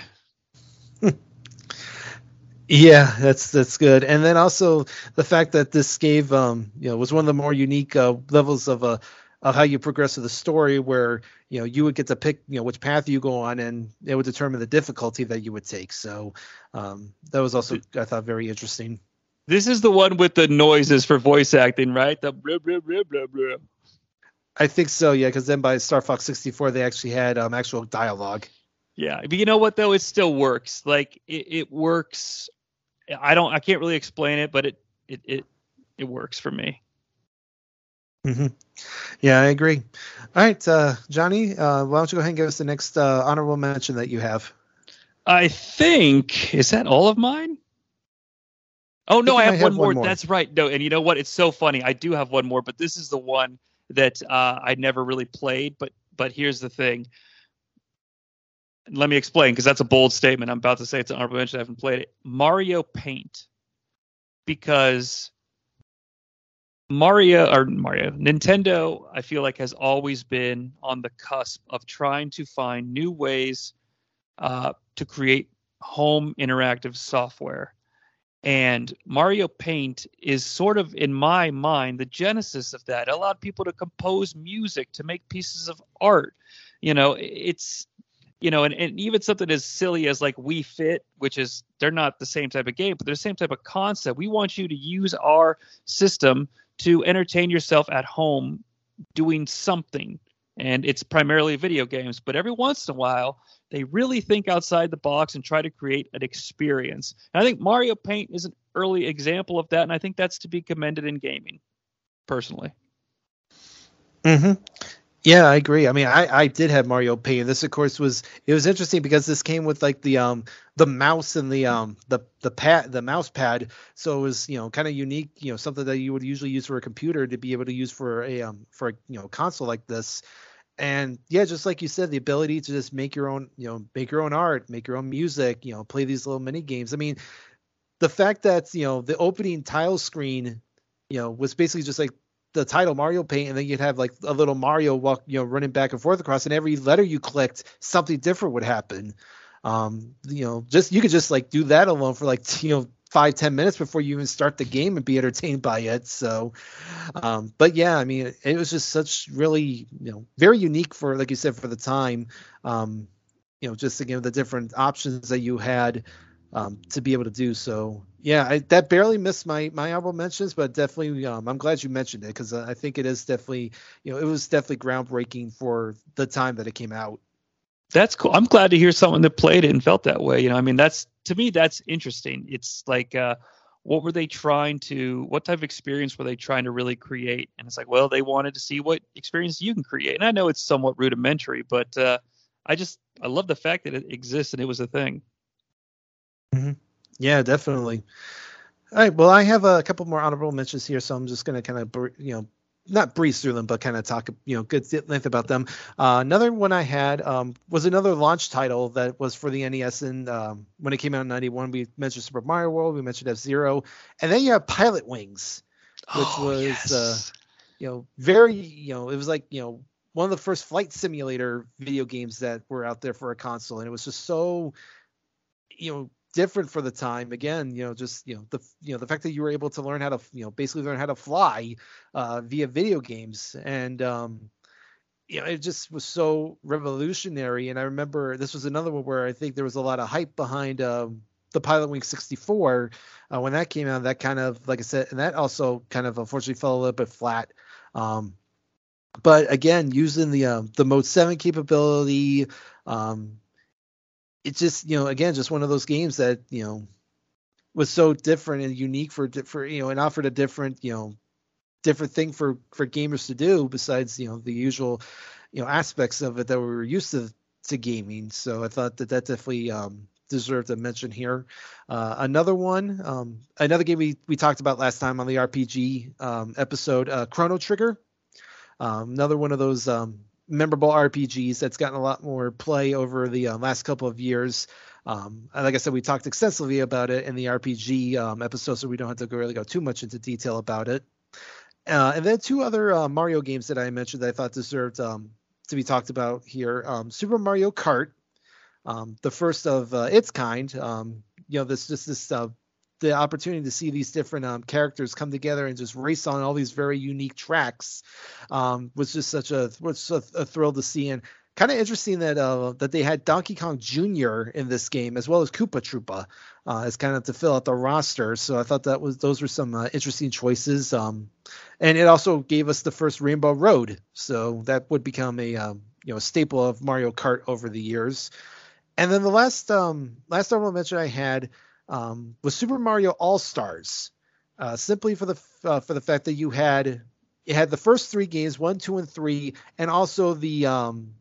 Yeah, that's that's good. And then also the fact that this gave um you know was one of the more unique uh, levels of uh of how you progress with the story where you know you would get to pick you know which path you go on and it would determine the difficulty that you would take. So um that was also I thought very interesting. This is the one with the noises for voice acting, right? The blah blah blah blah blah. I think so, yeah, because then by Star Fox 64 they actually had um actual dialogue. Yeah, but you know what though, it still works. Like it, it works. I don't, I can't really explain it, but it it it it works for me. Mm-hmm. Yeah, I agree. All right, uh, Johnnie, uh, why don't you go ahead and give us the next uh, honorable mention that you have? I think is that all of mine. Oh no, I, have, I have one, more. one, more. That's right. No, and you know what? It's so funny. I do have one more, but this is the one that uh, I never really played. But but here's the thing. Let me explain because that's a bold statement. I'm about to say it's an honorable mention. I haven't played it. Mario Paint, because Mario or Mario Nintendo, I feel like has always been on the cusp of trying to find new ways uh, to create home interactive software. And Mario Paint is sort of, in my mind, the genesis of that. It allowed people to compose music, to make pieces of art. You know, it's you know, and, and even something as silly as like Wii Fit, which is they're not the same type of game, but they're the same type of concept. We want you to use our system to entertain yourself at home doing something. And it's primarily video games, but every once in a while, they really think outside the box and try to create an experience. And I think Mario Paint is an early example of that, and I think that's to be commended in gaming, personally. Mm-hmm. Yeah, I agree. I mean, I, I did have Mario Paint. This, of course, was it was interesting because this came with like the um the mouse and the um the the pad the mouse pad. So it was you know kind of unique. You know something that you would usually use for a computer to be able to use for a um for a you know console like this. And yeah, just like you said, the ability to just make your own you know make your own art, make your own music, you know, play these little mini games. I mean, the fact that you know the opening tile screen you know was basically just like the title Mario Paint, and then you'd have like a little Mario walk, you know, running back and forth across, and every letter you clicked, something different would happen. Um, you know, just you could just like do that alone for like you know five ten minutes before you even start the game and be entertained by it. So, um, but yeah, I mean, it, was just such really you know very unique for like you said for the time. Um, you know, just again the different options that you had um, to be able to do so. Yeah, I, that barely missed my my honorable mentions, but definitely, um, I'm glad you mentioned it because I think it is definitely, you know, it was definitely groundbreaking for the time that it came out. That's cool. I'm glad to hear someone that played it and felt that way. You know, I mean, that's to me, that's interesting. It's like, uh, what were they trying to? What type of experience were they trying to really create? And it's like, well, they wanted to see what experience you can create. And I know it's somewhat rudimentary, but uh, I just I love the fact that it exists and it was a thing. Mm-hmm. Yeah, definitely. All right. Well, I have a couple more honorable mentions here, so I'm just going to kind of, you know, not breeze through them, but kind of talk, you know, good length about them. Uh, another one I had um, was another launch title that was for the NES, and um, when it came out in '91, we mentioned Super Mario World, we mentioned F Zero, and then you have Pilotwings, which oh, was, yes. uh, you know, very, you know, it was like, you know, one of the first flight simulator video games that were out there for a console, and it was just so, you know, different for the time. Again, you know, just you know the you know the fact that you were able to learn how to you know basically learn how to fly uh, via video games, and um, you know it just was so revolutionary. And I remember this was another one where I think there was a lot of hype behind um, the Pilotwing 64 uh, when that came out. That kind of like I said, and that also kind of unfortunately fell a little bit flat. Um, but again, using the um, the Mode Seven capability, um, it's just you know again just one of those games that you know was so different and unique for for you know and offered a different you know different thing for for gamers to do besides you know the usual you know aspects of it that we were used to to gaming. So i thought that that definitely um deserved a mention here. Uh, another one um another game we we talked about last time on the rpg um episode uh chrono trigger. Um another one of those um memorable RPGs that's gotten a lot more play over the uh, last couple of years. Um, like I said, we talked extensively about it in the RPG um, episode, so we don't have to go, really go too much into detail about it. Uh, and then two other uh, Mario games that I mentioned that I thought deserved um, to be talked about here: um, Super Mario Kart, um, the first of uh, its kind. Um, you know, this just this uh, the opportunity to see these different um, characters come together and just race on all these very unique tracks um, was just such a was a, a thrill to see and kind of interesting that uh, that they had Donkey Kong Jr. in this game as well as Koopa Troopa uh, as kind of to fill out the roster. So I thought that was those were some uh, interesting choices. Um, and it also gave us the first Rainbow Road, so that would become a um, you know staple of Mario Kart over the years. And then the last um, last honorable mention I had um, was Super Mario All Stars, uh, simply for the uh, for the fact that you had it had the first three games, one, two, and three, and also the um,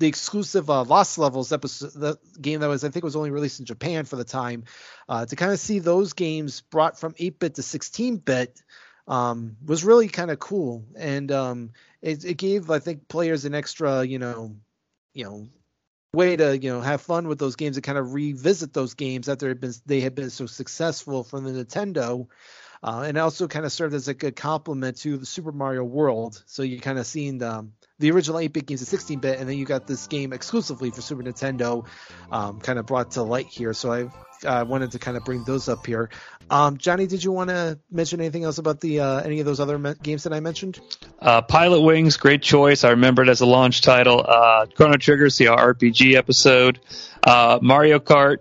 the exclusive uh, Lost Levels episode, the game that was I think was only released in Japan for the time, uh, to kind of see those games brought from 8-bit to 16-bit um, was really kind of cool, and um, it, it, gave I think players an extra you know you know way to you know have fun with those games and kind of revisit those games after had been they had been so successful from the Nintendo. Uh, and also kind of served as a good complement to the Super Mario World. So you kind of seen um, the original 8-bit games at 16-bit, and then you got this game exclusively for Super Nintendo, um, kind of brought to light here. So I uh, wanted to kind of bring those up here. Um, Johnnie, did you want to mention anything else about the uh, any of those other me- games that I mentioned? Uh, Pilotwings, great choice. I remember it as a launch title. Uh, Chrono Trigger, the RPG episode. Uh, Mario Kart,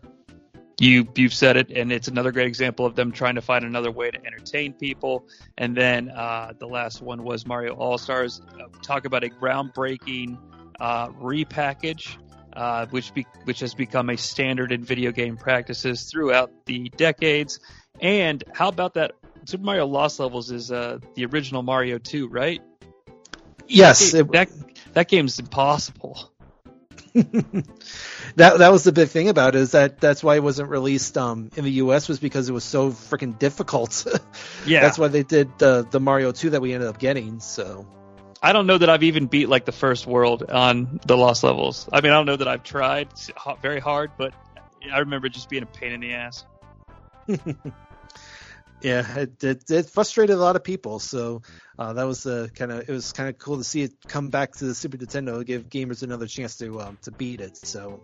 you you've said it, and it's another great example of them trying to find another way to entertain people. And then uh, the last one was Mario All Stars. Uh, talk about a groundbreaking uh, repackage, uh, which be, which has become a standard in video game practices throughout the decades. And how about that? Super Mario Lost Levels is uh, the original Mario 2, right? Yes, that, that that game's impossible. that that was the big thing about it is that that's why it wasn't released um, in the U.S. was because it was so freaking difficult. yeah, that's why they did the the Mario 2 that we ended up getting. So I don't know that I've even beat like the first world on the Lost Levels. I mean, I don't know that I've tried very hard, but I remember just being a pain in the ass. yeah, it, it, it, frustrated a lot of people. So uh, that was kind of it was kind of cool to see it come back to the Super Nintendo, give gamers another chance to um, to beat it. So.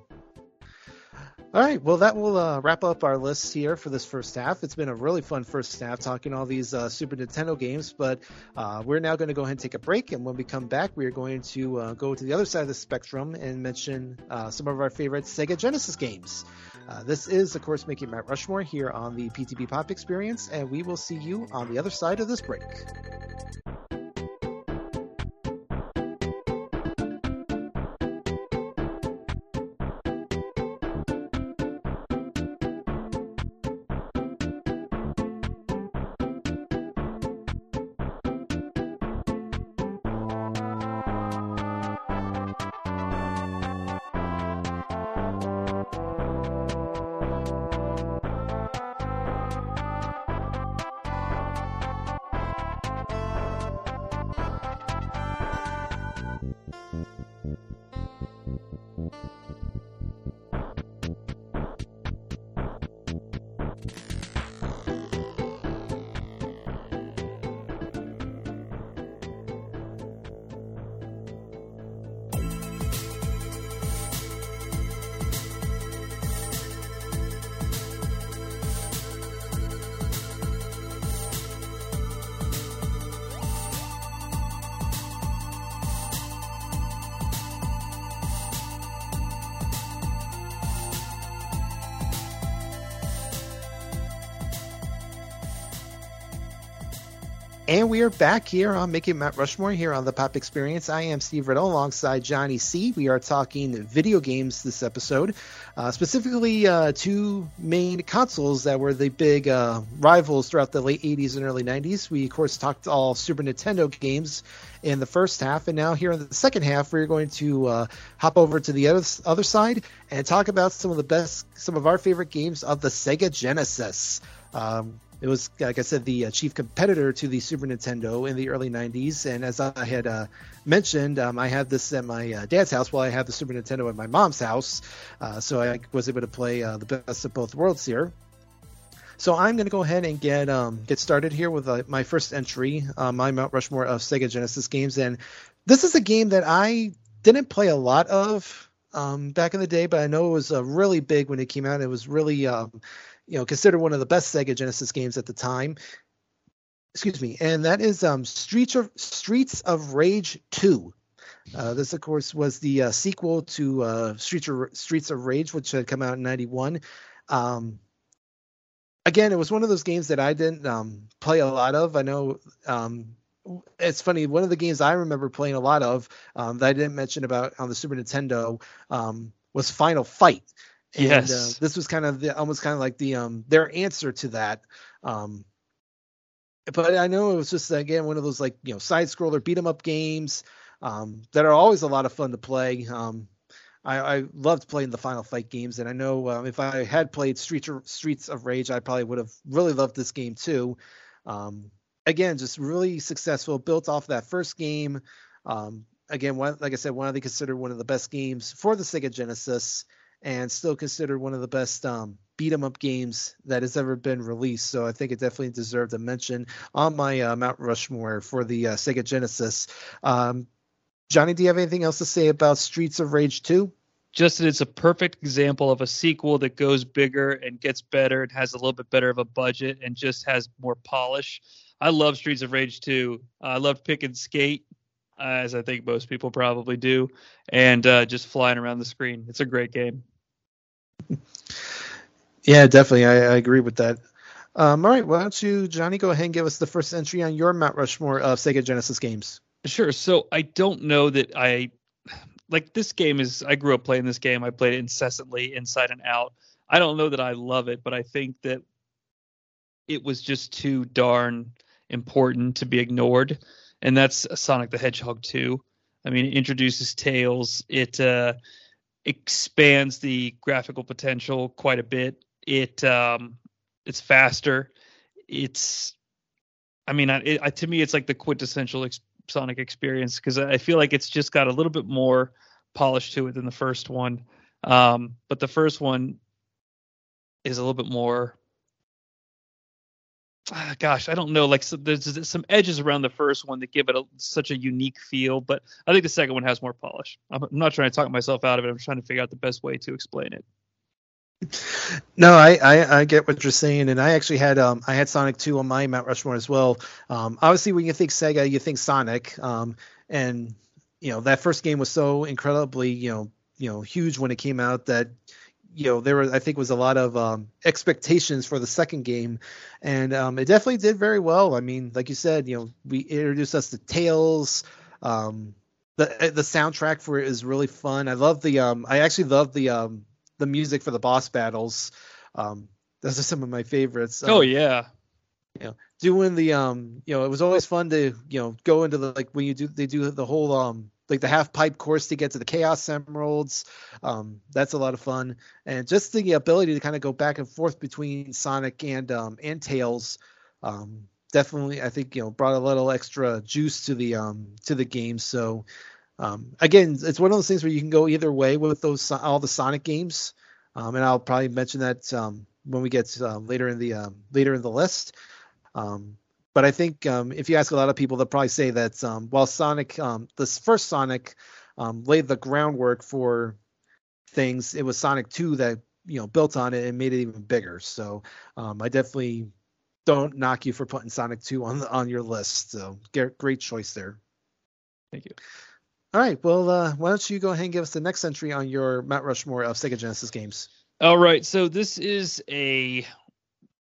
All right, well, that will uh, wrap up our list here for this first half. It's been a really fun first half talking all these uh, Super Nintendo games, but uh, we're now going to go ahead and take a break. And when we come back, we are going to uh, go to the other side of the spectrum and mention uh, some of our favorite Sega Genesis games. Uh, this is, of course, making Mount Rushmore here on the PTB Pop Experience, and we will see you on the other side of this break. We are back here on Making Mount Rushmore here on the Pop Experience. I am Steve Riddle alongside Johnnie Sea We are talking video games this episode, uh, specifically uh, two main consoles that were the big uh, rivals throughout the late 80s and early 90s. We, of course, talked all Super Nintendo games in the first half, and now here in the second half, we're going to uh, hop over to the other, other side and talk about some of the best, some of our favorite games of the Sega Genesis. Um, it was, like I said, the uh, chief competitor to the Super Nintendo in the early 90s. And as I had uh, mentioned, um, I had this at my uh, dad's house while I had the Super Nintendo at my mom's house. Uh, so I was able to play uh, the best of both worlds here. So I'm going to go ahead and get um, get started here with uh, my first entry, my Mount Rushmore of Sega Genesis games. And this is a game that I didn't play a lot of um, back in the day, but I know it was really big when it came out. It was really um, you know considered one of the best Sega Genesis games at the time. Excuse me, and that is um, Streets of Streets of Rage 2. Uh, this, of course, was the uh, sequel to uh, Streets of Streets of Rage, which had come out in '91. Um, again, it was one of those games that I didn't um, play a lot of. I know um, it's funny. One of the games I remember playing a lot of um, that I didn't mention about on the Super Nintendo um, was Final Fight. And, yes. Uh, this was kind of the, almost kind of like the um their answer to that. Um, but I know it was just again one of those like you know side scroller beat 'em up games um, that are always a lot of fun to play. Um, I, I loved playing the Final Fight games, and I know um, if I had played Streets of, Streets of Rage, I probably would have really loved this game too. Um, again, just really successful, built off that first game. Um, again, one, like I said, one of the considered one of the best games for the Sega Genesis and still considered one of the best um, beat 'em up games that has ever been released. So I think it definitely deserved a mention on my uh, Mount Rushmore for the uh, Sega Genesis. Um, Johnnie, do you have anything else to say about Streets of Rage 2? Just that it's a perfect example of a sequel that goes bigger and gets better and has a little bit better of a budget and just has more polish. I love Streets of Rage 2. I love pick and skate, as I think most people probably do, and uh, just flying around the screen. It's a great game. Yeah, definitely. I, I agree with that. Um, all right, why don't you, Johnnie, go ahead and give us the first entry on your Mount Rushmore of Sega Genesis games? Sure. So I don't know that I like this game is. I grew up playing this game. I played it incessantly, inside and out. I don't know that I love it, but I think that it was just too darn important to be ignored, and that's Sonic the Hedgehog 2. I mean, it introduces Tails. It uh, expands the graphical potential quite a bit. It um, it's faster. It's I mean, it, it, to me, it's like the quintessential ex- Sonic experience because I feel like it's just got a little bit more polish to it than the first one. Um, but the first one is a little bit more. Ah, gosh, I don't know. Like, so there's some edges around the first one that give it a, such a unique feel, but I think the second one has more polish. I'm, I'm not trying to talk myself out of it. I'm trying to figure out the best way to explain it. No, I, I, I, get what you're saying, and I actually had um I had Sonic 2 on my Mount Rushmore as well. Um, obviously, when you think Sega, you think Sonic, um, and you know that first game was so incredibly you know you know huge when it came out that you know there was I think was a lot of um, expectations for the second game, and um, it definitely did very well. I mean, like you said, you know we introduced us to Tails. Um, the the soundtrack for it is really fun. I love the um I actually love the um the music for the boss battles. Um, those are some of my favorites. Oh, um, yeah. You know, doing the um, you know, it was always fun to you know go into the like when you do they do the whole um like the half pipe course to get to the chaos emeralds. Um, that's a lot of fun, and just the ability to kind of go back and forth between Sonic and um and Tails. Um, definitely, I think you know brought a little extra juice to the um to the game. So um, again, it's one of those things where you can go either way with those all the Sonic games, um, and I'll probably mention that um, when we get uh, later in the later in the list. Um, but I think um, if you ask a lot of people, they'll probably say that while Sonic, this first Sonic, laid the groundwork for things, it was Sonic 2 that you know built on it and made it even bigger. So I definitely don't knock you for putting Sonic 2 on the, on your list. So great choice there. Thank you. All right. Well, uh, why don't you go ahead and give us the next entry on your Mount Rushmore of Sega Genesis games? All right. So this is a.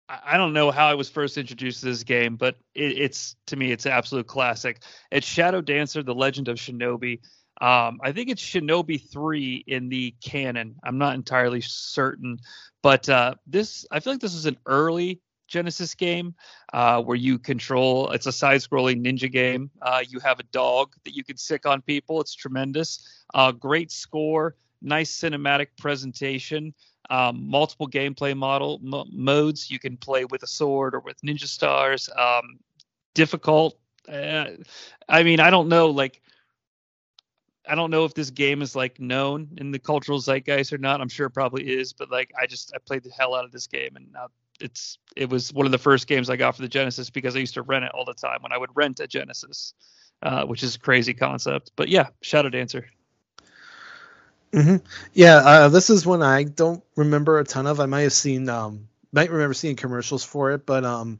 I don't know how I was first introduced to this game, but it, it's to me it's an absolute classic. It's Shadow Dancer: The Legend of Shinobi. Um, I think it's Shinobi 3 in the canon. I'm not entirely certain, but uh, this I feel like this is an early Genesis game uh, where you control. It's a side-scrolling ninja game. Uh, you have a dog that you can sick on people. It's tremendous. Uh, great score. nice cinematic presentation, um, multiple gameplay model modes. You can play with a sword or with ninja stars. Um, difficult. Uh, I mean, I don't know. Like, I don't know if this game is like known in the cultural zeitgeist or not. I'm sure it probably is, but like, I just I played the hell out of this game, and it's it was one of the first games I got for the Genesis because I used to rent it all the time when I would rent a Genesis, uh, which is a crazy concept. But yeah, Shadow Dancer. Mm-hmm. Yeah, uh, this is one I don't remember a ton of. I might have seen, um, might remember seeing commercials for it, but um,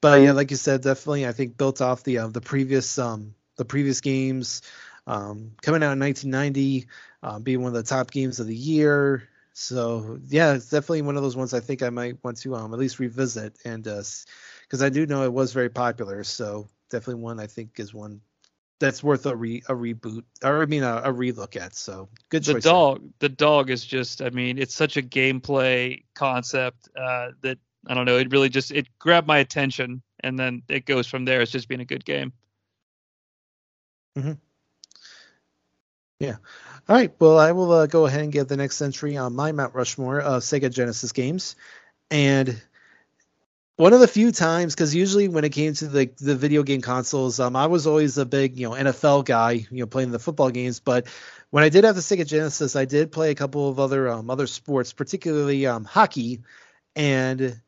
but yeah, like you said, definitely I think built off the uh, the previous um the previous games, um, coming out in 1990, uh, being one of the top games of the year. So yeah, it's definitely one of those ones I think I might want to um at least revisit and because uh, I do know it was very popular. So definitely one I think is one that's worth a re a reboot or I mean a, a relook at. So good choice. The dog, there. the dog is just I mean it's such a gameplay concept uh, that I don't know it really just it grabbed my attention and then it goes from there. It's just been a good game. Mm-hmm. Yeah. All right. Well, I will uh, go ahead and give the next entry on my Mount Rushmore of Sega Genesis games, and one of the few times because usually when it came to the the video game consoles, um, I was always a big you know NFL guy, you know, playing the football games. But when I did have the Sega Genesis, I did play a couple of other um, other sports, particularly um, hockey, and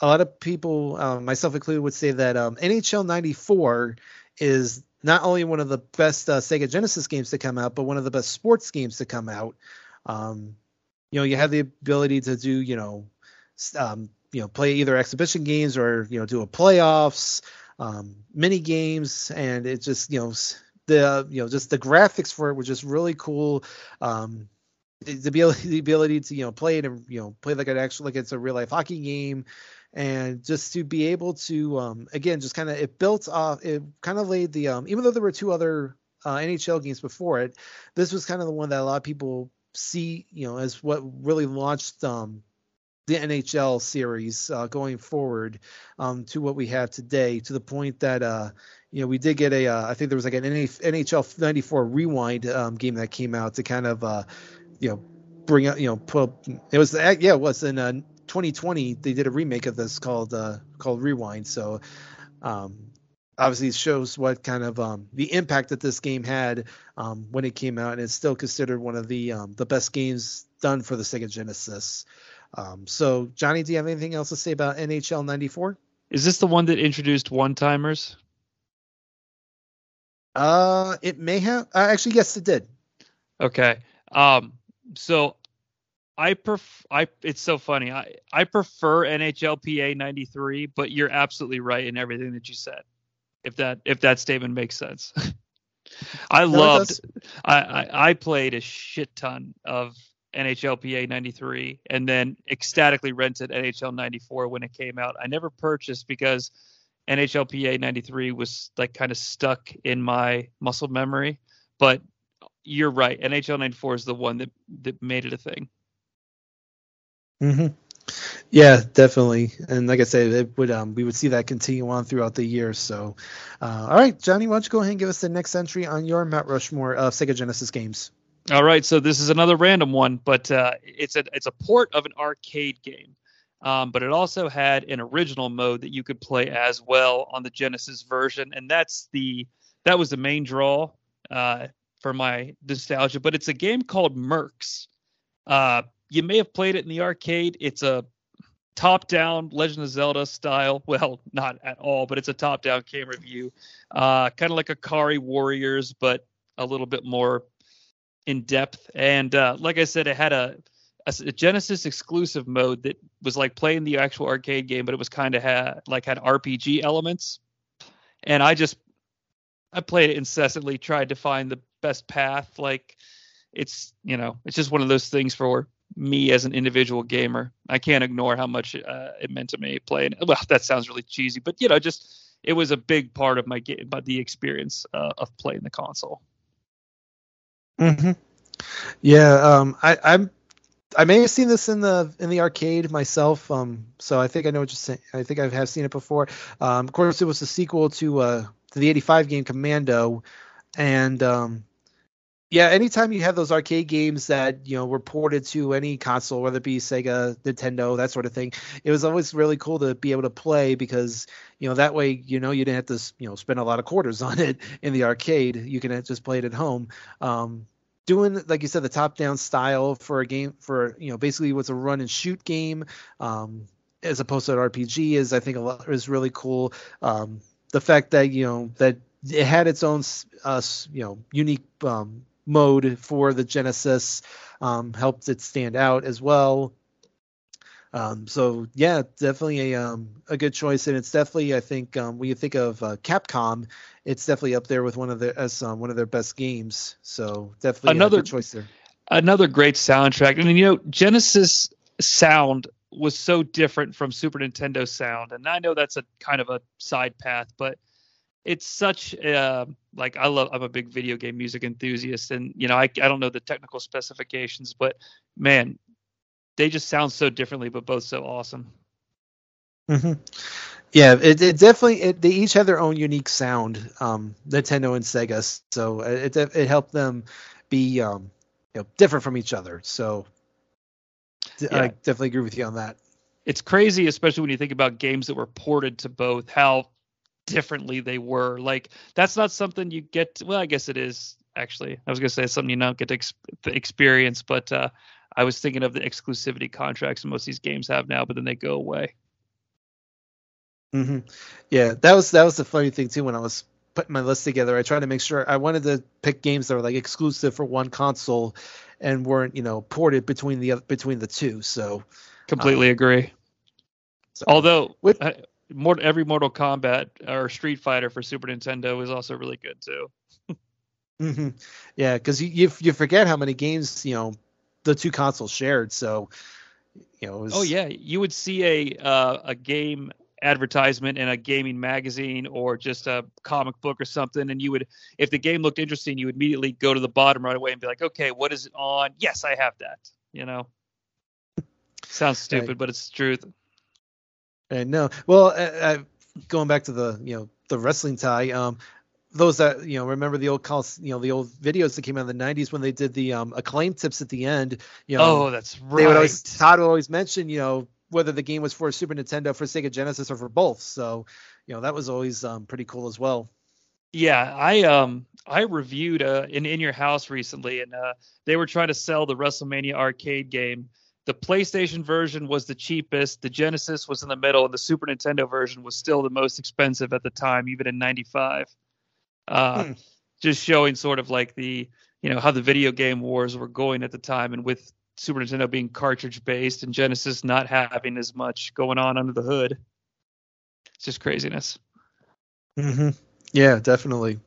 a lot of people, um, myself included, would say that um, NHL '94 is not only one of the best uh, Sega Genesis games to come out, but one of the best sports games to come out. Um, you know, you have the ability to do, you know, um, you know, play either exhibition games or you know, do a playoffs, um, mini games, and it just, you know, the you know, just the graphics for it was just really cool. Um, the ability, the ability to you know play it and you know play like an actual like it's a real life hockey game and just to be able to um, again just kind of it built off it kind of laid the um, even though there were two other uh, NHL games before it this was kind of the one that a lot of people see you know as what really launched um, the NHL series uh, going forward um, to what we have today to the point that uh, you know we did get a uh, I think there was like an NHL 94 rewind um, game that came out to kind of uh, you know bring up you know put it was yeah it was in uh, 2020 they did a remake of this called uh, called Rewind. So um, obviously shows what kind of um, the impact that this game had um, when it came out, and it's still considered one of the um, the best games done for the Sega Genesis. Um, so Johnnie, do you have anything else to say about NHL '94? Is this the one that introduced one timers? Uh, it may have. Uh, actually, yes, it did. Okay. Um, so I pref I it's so funny. I I prefer NHLPA 93, but you're absolutely right in everything that you said. If that if that statement makes sense. I no, loved I, I I played a shit ton of NHLPA 93 and then ecstatically rented NHL 94 when it came out. I never purchased because NHLPA 93 was like kind of stuck in my muscle memory, but you're right. NHL 94 is the one that that made it a thing. Mm-hmm. Yeah, definitely. And like I said, it would um, we would see that continue on throughout the year. So, uh, all right, Johnnie, why don't you go ahead and give us the next entry on your Mount Rushmore of Sega Genesis games? All right, so this is another random one, but uh, it's a it's a port of an arcade game. Um, but it also had an original mode that you could play as well on the Genesis version, and that's the that was the main draw uh, for my nostalgia. But it's a game called Mercs. Uh, you may have played it in the arcade. It's a top-down Legend of Zelda style. Well, not at all, but it's a top-down camera view, uh, kind of like Ikari Warriors, but a little bit more in depth. And uh, like I said, it had a, a, a, Genesis exclusive mode that was like playing the actual arcade game, but it was kind of had like had RPG elements. And I just I played it incessantly, tried to find the best path. Like it's you know it's just one of those things for me as an individual gamer. I can't ignore how much uh, it meant to me playing. Well, that sounds really cheesy, but you know, just it was a big part of my game, but the experience uh, of playing the console. Hmm. Yeah. Um. I, I'm. I may have seen this in the in the arcade myself. Um. So I think I know what you're saying. I think I have seen it before. Um. Of course, it was the sequel to uh to the '85 game Commando, and um yeah, anytime you have those arcade games that you know were ported to any console, whether it be Sega, Nintendo, that sort of thing, it was always really cool to be able to play because you know that way you know you didn't have to you know spend a lot of quarters on it in the arcade. You can just play it at home. Um, doing like you said the top-down style for a game for you know basically what's a run and shoot game um, as opposed to an RPG is I think a lot is really cool. Um, the fact that you know that it had its own uh, you know unique um, mode for the Genesis um, helped it stand out as well. Um, so yeah, definitely a um, a good choice, and it's definitely I think um, when you think of uh, Capcom, it's definitely up there with one of their as um, one of their best games. So definitely another choice there. Another great soundtrack, and you know Genesis sound was so different from Super Nintendo sound, and I know that's a kind of a side path, but it's such uh, like I love I'm a big video game music enthusiast and you know I I don't know the technical specifications but man they just sound so differently but both so awesome. Mm-hmm. Yeah, it, it definitely it, they each have their own unique sound, um, Nintendo and Sega, so it it helped them be um, you know different from each other. So yeah. I definitely agree with you on that. It's crazy, especially when you think about games that were ported to both, how differently they were. Like that's not something you get. To, well, I guess it is actually. I was gonna say it's something you don't get to ex- experience, but uh, I was thinking of the exclusivity contracts most of these games have now, but then they go away. Mm-hmm. Yeah, that was that was the funny thing too. When I was putting my list together, I tried to make sure I wanted to pick games that were like exclusive for one console and weren't you know ported between the between the two. So completely um, agree. So, Although with, I, more every Mortal Kombat or Street Fighter for Super Nintendo is also really good too. mm-hmm. Yeah, because you, you, you forget how many games you know the two consoles shared. So you know. Was... Oh yeah, you would see a uh, a game advertisement in a gaming magazine or just a comic book or something and you would if the game looked interesting you would immediately go to the bottom right away and be like okay what is it on yes i have that you know sounds stupid right. but it's the truth and no, well, uh, going back to the you know the wrestling tie, um, those that you know remember the old calls, you know the old videos that came out in the '90s when they did the um, acclaim tips at the end. You know, oh, that's right. They would always Todd would always mention you know whether the game was for Super Nintendo, for Sega Genesis, or for both. So you know that was always um, pretty cool as well. Yeah, I um I reviewed uh, in in your house recently, and uh, they were trying to sell the WrestleMania arcade game the PlayStation version was the cheapest, the Genesis was in the middle, and the Super Nintendo version was still the most expensive at the time, even in '95. Uh, hmm. Just showing sort of like the you know how the video game wars were going at the time, and with Super Nintendo being cartridge based and Genesis not having as much going on under the hood. It's just craziness. Mm-hmm. Yeah, definitely.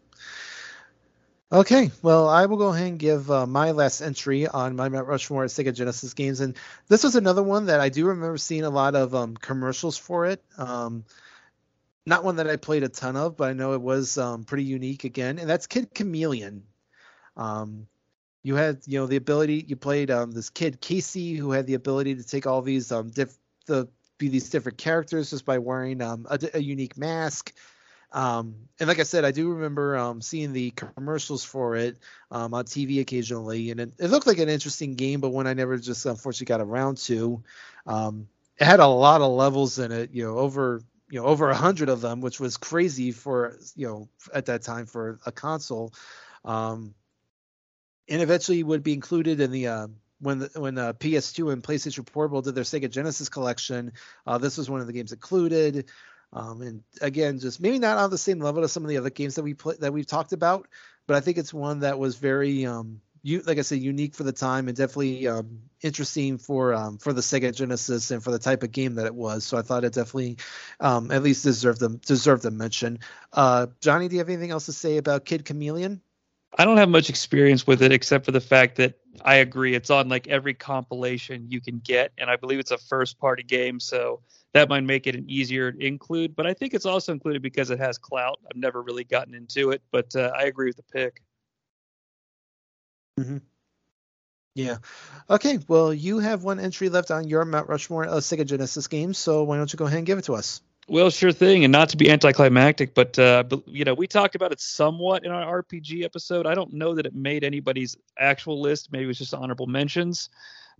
Okay, well, I will go ahead and give uh, my last entry on my Mount Rushmore Sega Genesis games, and this was another one that I do remember seeing a lot of um, commercials for it. Um, not one that I played a ton of, but I know it was um, pretty unique again, and that's Kid Chameleon. Um, you had, you know, the ability. You played um, this kid Casey, who had the ability to take all these um, diff, the be these different characters just by wearing um, a, a unique mask. Um, and like I said, I do remember um, seeing the commercials for it um, on TV occasionally, and it, it, looked like an interesting game, but one I never just unfortunately got around to. Um, it had a lot of levels in it, you know, over you know over a hundred of them, which was crazy for you know at that time for a console. Um, and eventually would be included in the uh, when the, when uh, PS2 and PlayStation Portable did their Sega Genesis collection. Uh, this was one of the games included. Um, and again, just maybe not on the same level as some of the other games that we play that we've talked about, but I think it's one that was very, um, you like I said, unique for the time and definitely um, interesting for um, for the Sega Genesis and for the type of game that it was. So I thought it definitely um, at least deserved them deserved a mention. Uh, Johnnie, do you have anything else to say about Kid Chameleon? I don't have much experience with it except for the fact that I agree it's on like every compilation you can get, and I believe it's a first party game, so that might make it an easier include. But I think it's also included because it has clout. I've never really gotten into it, but uh, I agree with the pick. Mm-hmm. Yeah. Okay. Well, you have one entry left on your Mount Rushmore uh, Sega Genesis game, so why don't you go ahead and give it to us? Well, sure thing, and not to be anticlimactic, but, uh, you know, we talked about it somewhat in our RPG episode. I don't know that it made anybody's actual list. Maybe it was just honorable mentions.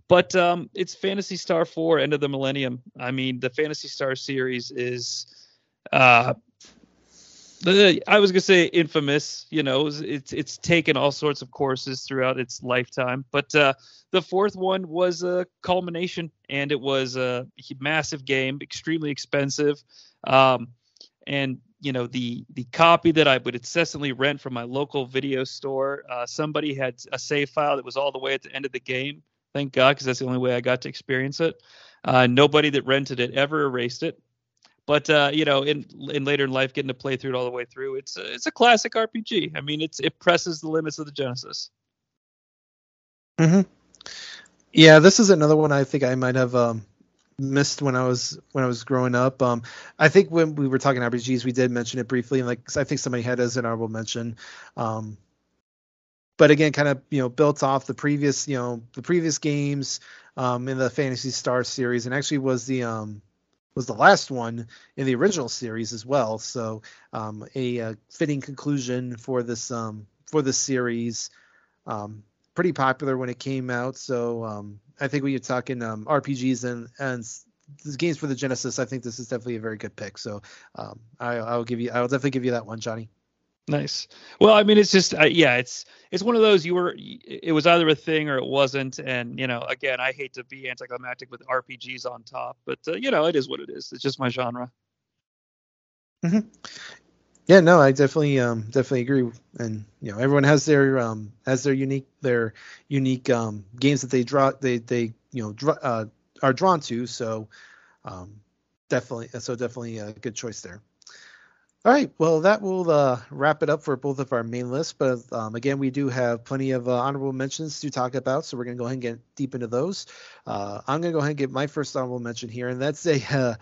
But um, it's Phantasy Star 4, End of the Millennium. I mean, the Phantasy Star series is, uh, I was gonna say infamous. You know, it's it's taken all sorts of courses throughout its lifetime. But uh, the fourth one was a culmination, and it was a massive game, extremely expensive. Um, and you know the the copy that I would incessantly rent from my local video store. Uh, somebody had a save file that was all the way at the end of the game, Thank God, because that's the only way I got to experience it. Uh, nobody that rented it ever erased it. But uh, you know, in in later in life, getting to play through it all the way through, it's a, it's a classic RPG. I mean, it's it presses the limits of the Genesis. hmm Yeah, this is another one I think I might have um, missed when I was when I was growing up. Um, I think when we were talking RPGs, we did mention it briefly, and like I think somebody had as an honorable mention. Um, but again, kind of you know built off the previous you know the previous games um, in the Phantasy Star series, and actually was the um, was the last one in the original series as well. So um, a, a, fitting conclusion for this um, for this series. Um, pretty popular when it came out. So um, I think when you're talking um, RPGs and and games for the Genesis, I think this is definitely a very good pick. So um, I, I'll give you, I'll definitely give you that one, Johnnie. Nice. Well, I mean, it's just uh, yeah, it's it's one of those you were it was either a thing or it wasn't, and you know, again, I hate to be anticlimactic with RPGs on top, but uh, you know, it is what it is. It's just my genre. Mm-hmm. Yeah, no, I definitely um definitely agree, and you know, everyone has their um has their unique their unique um games that they draw they they you know draw, uh, are drawn to, so um definitely so definitely a good choice there. All right, well, that will uh, wrap it up for both of our main lists. But um, again, we do have plenty of uh, honorable mentions to talk about, so we're going to go ahead and get deep into those. Uh, I'm going to go ahead and get my first honorable mention here, and that's a uh,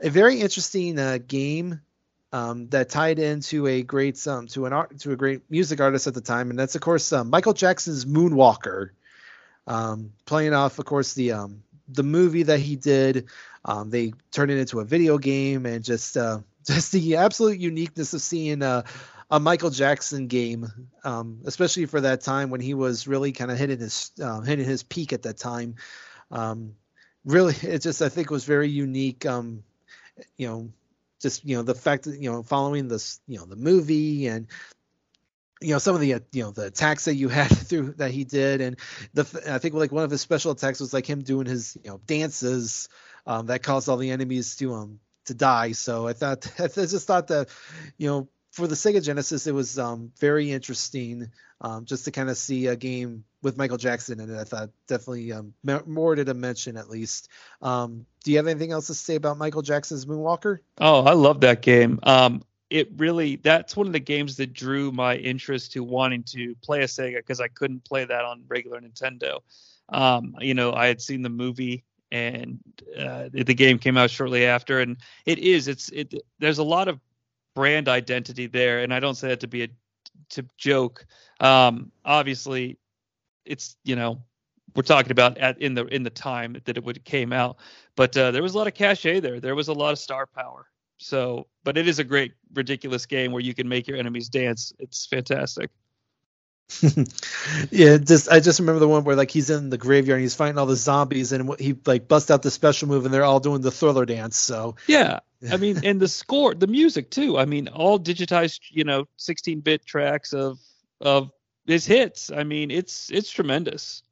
a very interesting uh, game um, that tied into a great um, to an art to a great music artist at the time, and that's of course uh, Michael Jackson's Moonwalker, um, playing off, of course, the um, the movie that he did. Um, they turned it into a video game, and just just the absolute uniqueness of seeing a, a Michael Jackson game, um, especially for that time when he was really kind of hitting his uh, hitting his peak at that time. Um, really, it just I think was very unique. Um, you know, just you know the fact that you know following this you know the movie and you know some of the uh, you know the attacks that you had through that he did and the I think like one of his special attacks was like him doing his you know dances um, that caused all the enemies to um to die. So I thought I just thought that you know for the Sega Genesis it was um, very interesting um, just to kind of see a game with Michael Jackson in it. I thought definitely um, more to mention at least. Um, do you have anything else to say about Michael Jackson's Moonwalker? Oh, I love that game. Um, it really that's one of the games that drew my interest to wanting to play a Sega because I couldn't play that on regular Nintendo. Um, you know, I had seen the movie and uh, the game came out shortly after. And it is, it's, it. There's a lot of brand identity there, and I don't say that to be a to joke. Um, obviously, it's you know we're talking about at in the in the time that it would came out, but uh, there was a lot of cachet there. There was a lot of star power. So, but it is a great ridiculous game where you can make your enemies dance. It's fantastic. yeah, just I just remember the one where like he's in the graveyard and he's fighting all the zombies and he like busts out the special move and they're all doing the thriller dance. So yeah, I mean, and the score, the music too. I mean, all digitized, you know, 16-bit tracks of of his hits. I mean, it's it's tremendous.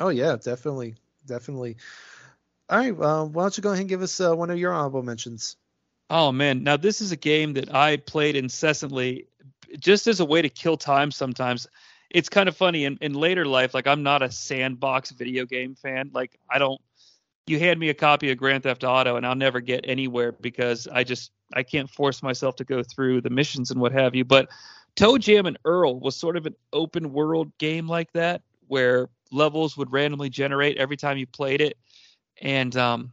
Oh yeah, definitely, definitely. All right, well, why don't you go ahead and give us uh, one of your honorable mentions? Oh man, now this is a game that I played incessantly just as a way to kill time sometimes it's kind of funny in, in later life like i'm not a sandbox video game fan. Like i don't you hand me a copy of grand theft auto and i'll never get anywhere because i just i can't force myself to go through the missions and what have you. But ToeJam and earl was sort of an open world game like that where levels would randomly generate every time you played it. And um,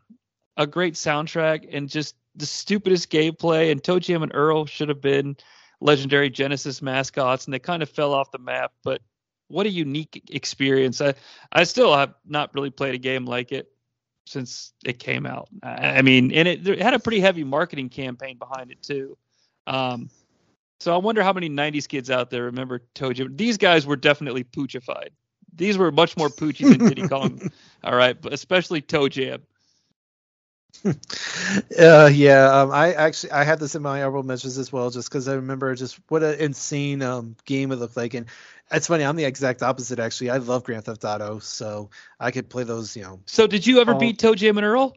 a great soundtrack and just the stupidest gameplay. And ToeJam and earl should have been legendary Genesis mascots, and they kind of fell off the map. But what a unique experience! I I still have not really played a game like it. since it came out. I mean, and it, it had a pretty heavy marketing campaign behind it too. Um, so I wonder how many '90s kids out there remember ToeJam. These guys were definitely poochified. These were much more poochy than Diddy Kong. All right, but especially ToeJam. uh, yeah, um, I actually I had this in my honorable mentions as well, just because I remember just what an insane um, game it looked like, and it's funny. I'm the exact opposite actually. I love Grand Theft Auto, so I could play those. You know. So did you ever all... beat ToeJam and Earl?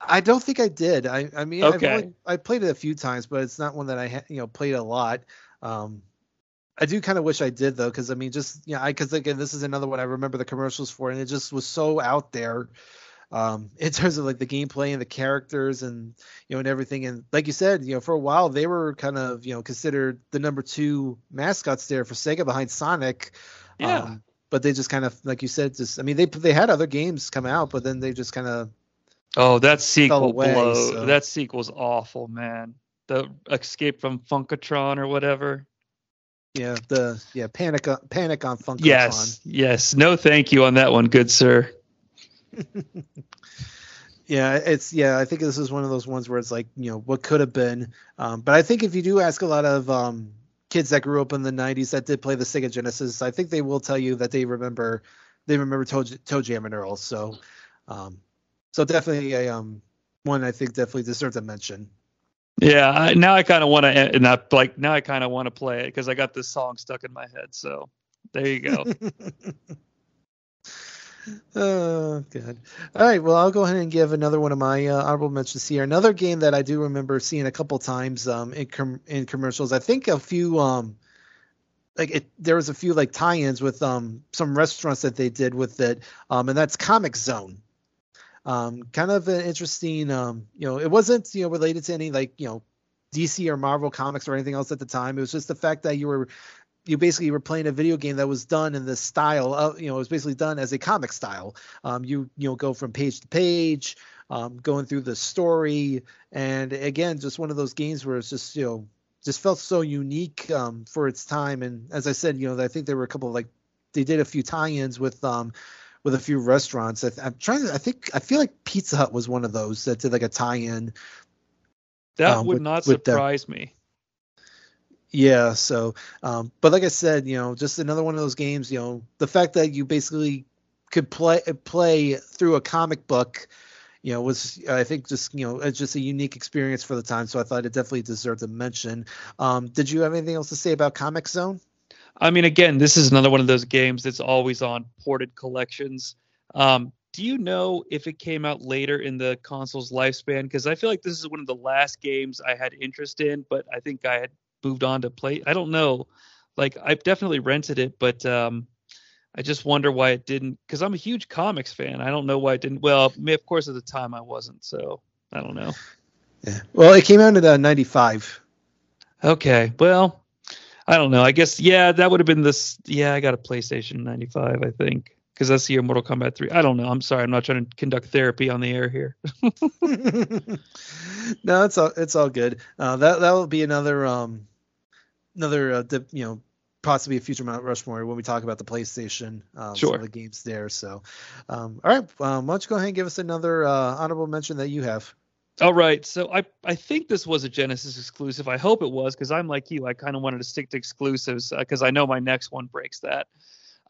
I don't think I did. I I mean, okay. Only, I played it a few times, but it's not one that I ha- you know played a lot. Um, I do kind of wish I did though, because I mean, just yeah, I because again, this is another one I remember the commercials for, and it just was so out there um, in terms of like the gameplay and the characters and you know and everything. And like you said, you know, for a while they were kind of you know considered the number two mascots there for Sega behind Sonic. Yeah. Um, but they just kind of like you said, just I mean they they had other games come out, but then they just kind of oh that sequel away, blow so. that sequel's awful, man. The Escape from Funkotron or whatever. Yeah, the yeah panic on, panic on Funkotron. Yes, yes. No, thank you on that one, good sir. yeah, it's yeah. I think this is one of those ones where it's like you know what could have been. Um, but I think if you do ask a lot of um, kids that grew up in the '90s that did play the Sega Genesis, I think they will tell you that they remember they remember Toe, Jam and Earl. So, um, so definitely a um, one I think definitely deserves a mention. Yeah, I, now I kind of want to not like now I kind of want to play it because I got this song stuck in my head. So there you go. oh, good. All right. Well, I'll go ahead and give another one of my uh, honorable mentions here. Another game that I do remember seeing a couple times um, in com- in commercials. I think a few um, like it, there was a few like tie-ins with um some restaurants that they did with it, um, and that's Comix Zone. Um, kind of an interesting, um, you know, it wasn't you know related to any like you know DC or Marvel comics or anything else at the time. It was just the fact that you were you basically were playing a video game that was done in the style of you know it was basically done as a comic style. Um, you you know go from page to page um, going through the story. And again just one of those games where it's just you know just felt so unique um, for its time. And as i said you know i think there were a couple of like they did a few tie-ins with um with a few restaurants. I, am trying to i think i feel like pizza hut was one of those that did like a tie-in that um, would with, not surprise me yeah. So, um, but like I said, you know, just another one of those games. You know, the fact that you basically could play play through a comic book, you know, was I think just you know it's just a unique experience for the time. So I thought it definitely deserved a mention. Um, did you have anything else to say about Comix Zone? I mean, again, this is another one of those games that's always on ported collections. Um, do you know if it came out later in the console's lifespan? Because I feel like this is one of the last games I had interest in, but I think I had moved on to play. I don't know. Like I've definitely rented it, but um, I just wonder why it didn't. Because I'm a huge comics fan. I don't know why it didn't. Well, of course at the time I wasn't, so I don't know. Yeah. Well, it came out in uh, '95. Okay. Well, I don't know. I guess yeah, that would have been this. Yeah, I got a PlayStation '95, I think because that's the year Mortal Kombat 3. I don't know. I'm sorry. I'm not trying to conduct therapy on the air here. no, it's all it's all good. Uh, that that will be another um another uh, the, you know possibly a future Mount Rushmore when we talk about the PlayStation, um, sure. some of the games there. So, um, all right, um, why don't you go ahead and give us another uh, honorable mention that you have? All right, so I I think this was a Genesis exclusive. I hope it was because I'm like you. I kind of wanted to stick to exclusives because uh, I know my next one breaks that.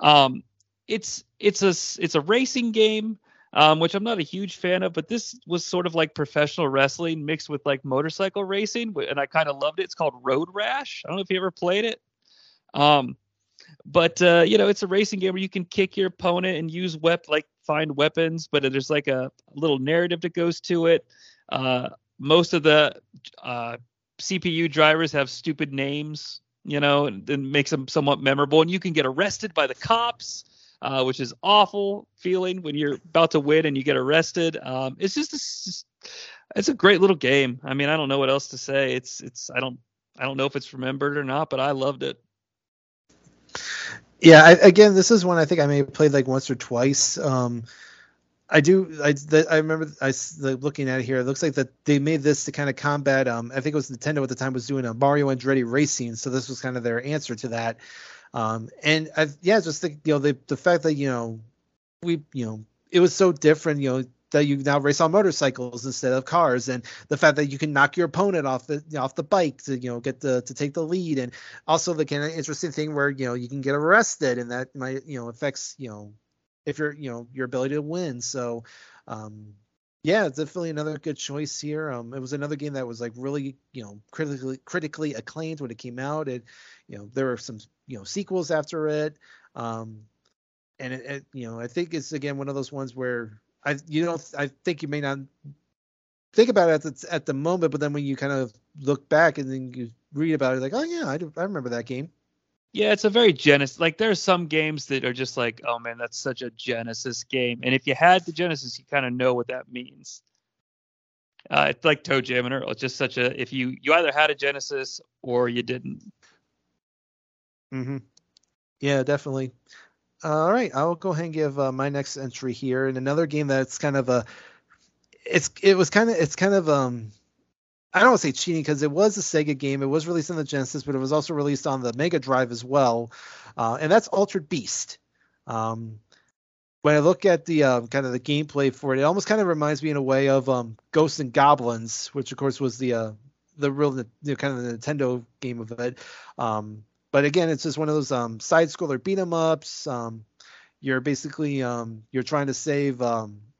Um, it's it's a it's a racing game um, which I'm not a huge fan of, but this was sort of like professional wrestling mixed with like motorcycle racing, and I kind of loved it. It's called Road Rash. I don't know if you ever played it. Um, but uh, you know, it's a racing game where you can kick your opponent and use wep like find weapons, but there's like a little narrative that goes to it. Uh, most of the uh, CPU drivers have stupid names, you know, and, and makes them somewhat memorable. And you can get arrested by the cops uh, which is awful feeling when you're about to win and you get arrested. Um, it's just, it's a great little game. I mean, I don't know what else to say. It's, it's, I don't, I don't know if it's remembered or not, but I loved it. Yeah, I, again, this is one I think I may have played like once or twice. Um, I do. I, the, I remember I the, looking at it here. It looks like that they made this to kind of combat. Um, I think it was Nintendo at the time was doing a Mario Andretti Racing, so this was kind of their answer to that. Um, and I, yeah, just think you know the the fact that you know we you know it was so different, you know, that you now race on motorcycles instead of cars, and the fact that you can knock your opponent off the off the bike to you know get the to take the lead, and also the kind of interesting thing where you know you can get arrested, and that might you know affects you know if you're you know your ability to win. So um, yeah, it's definitely another good choice here. Um, it was another game that was like really you know critically critically acclaimed when it came out. It you know there were some you know sequels after it. Um, and it, it, you know, I think it's again one of those ones where I you know I think you may not think about it at the, at the moment, but then when you kind of look back and then you read about it, like, oh yeah, I, do, I remember that game. Yeah, it's a very Genesis. Like there are some games that are just like, oh man, that's such a Genesis game. And if you had the Genesis, you kind of know what that means. Uh, it's like ToeJam and Earl. It's just such a if you you either had a Genesis or you didn't. Mm-hmm. Yeah, definitely. All right, I'll go ahead and give uh, my next entry here, and another game that's kind of a, it's it was kind of it's kind of um, I don't want to say cheating because it was a Sega game. It was released on the Genesis, but it was also released on the Mega Drive as well, uh, and that's Altered Beast. Um, when I look at the uh, kind of the gameplay for it, it almost kind of reminds me in a way of um, Ghosts and Goblins, which of course was the uh, the real you know, kind of the Nintendo game of it. Um, but again, it's just one of those um, side scroller beat 'em ups. Um, you're basically um, you're trying to save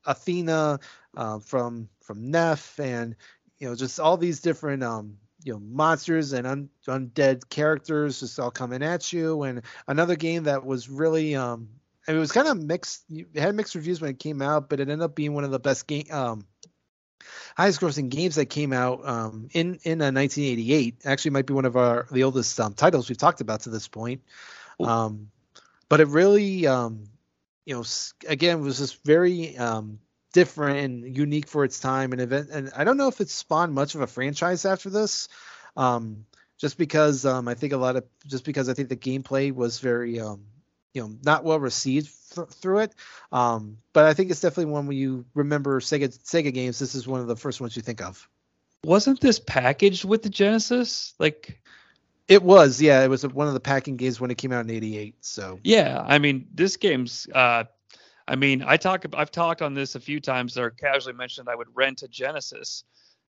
Athena uh, from from Neff, and you know just all these different um, you know monsters and un- undead characters just all coming at you. And another game that was really um, it was kind of mixed. It had mixed reviews when it came out, but it ended up being one of the best game um, highest grossing games that came out um, in in uh, 1988. Actually, might be one of our the oldest um, titles we've talked about to this point. Um, but it really, um, you know, again was just very um, different and unique for its time and event. And I don't know if it spawned much of a franchise after this. Um, just because um, I think a lot of just because I think the gameplay was very um, you know not well received th- through it. Um, but I think it's definitely one when you remember Sega Sega games. This is one of the first ones you think of. Wasn't this packaged with the Genesis? Like it was, yeah. It was one of the packing games when it came out in '88. So yeah, I mean, this game's. Uh, I mean, I talk. I've talked on this a few times. Or casually mentioned I would rent a Genesis.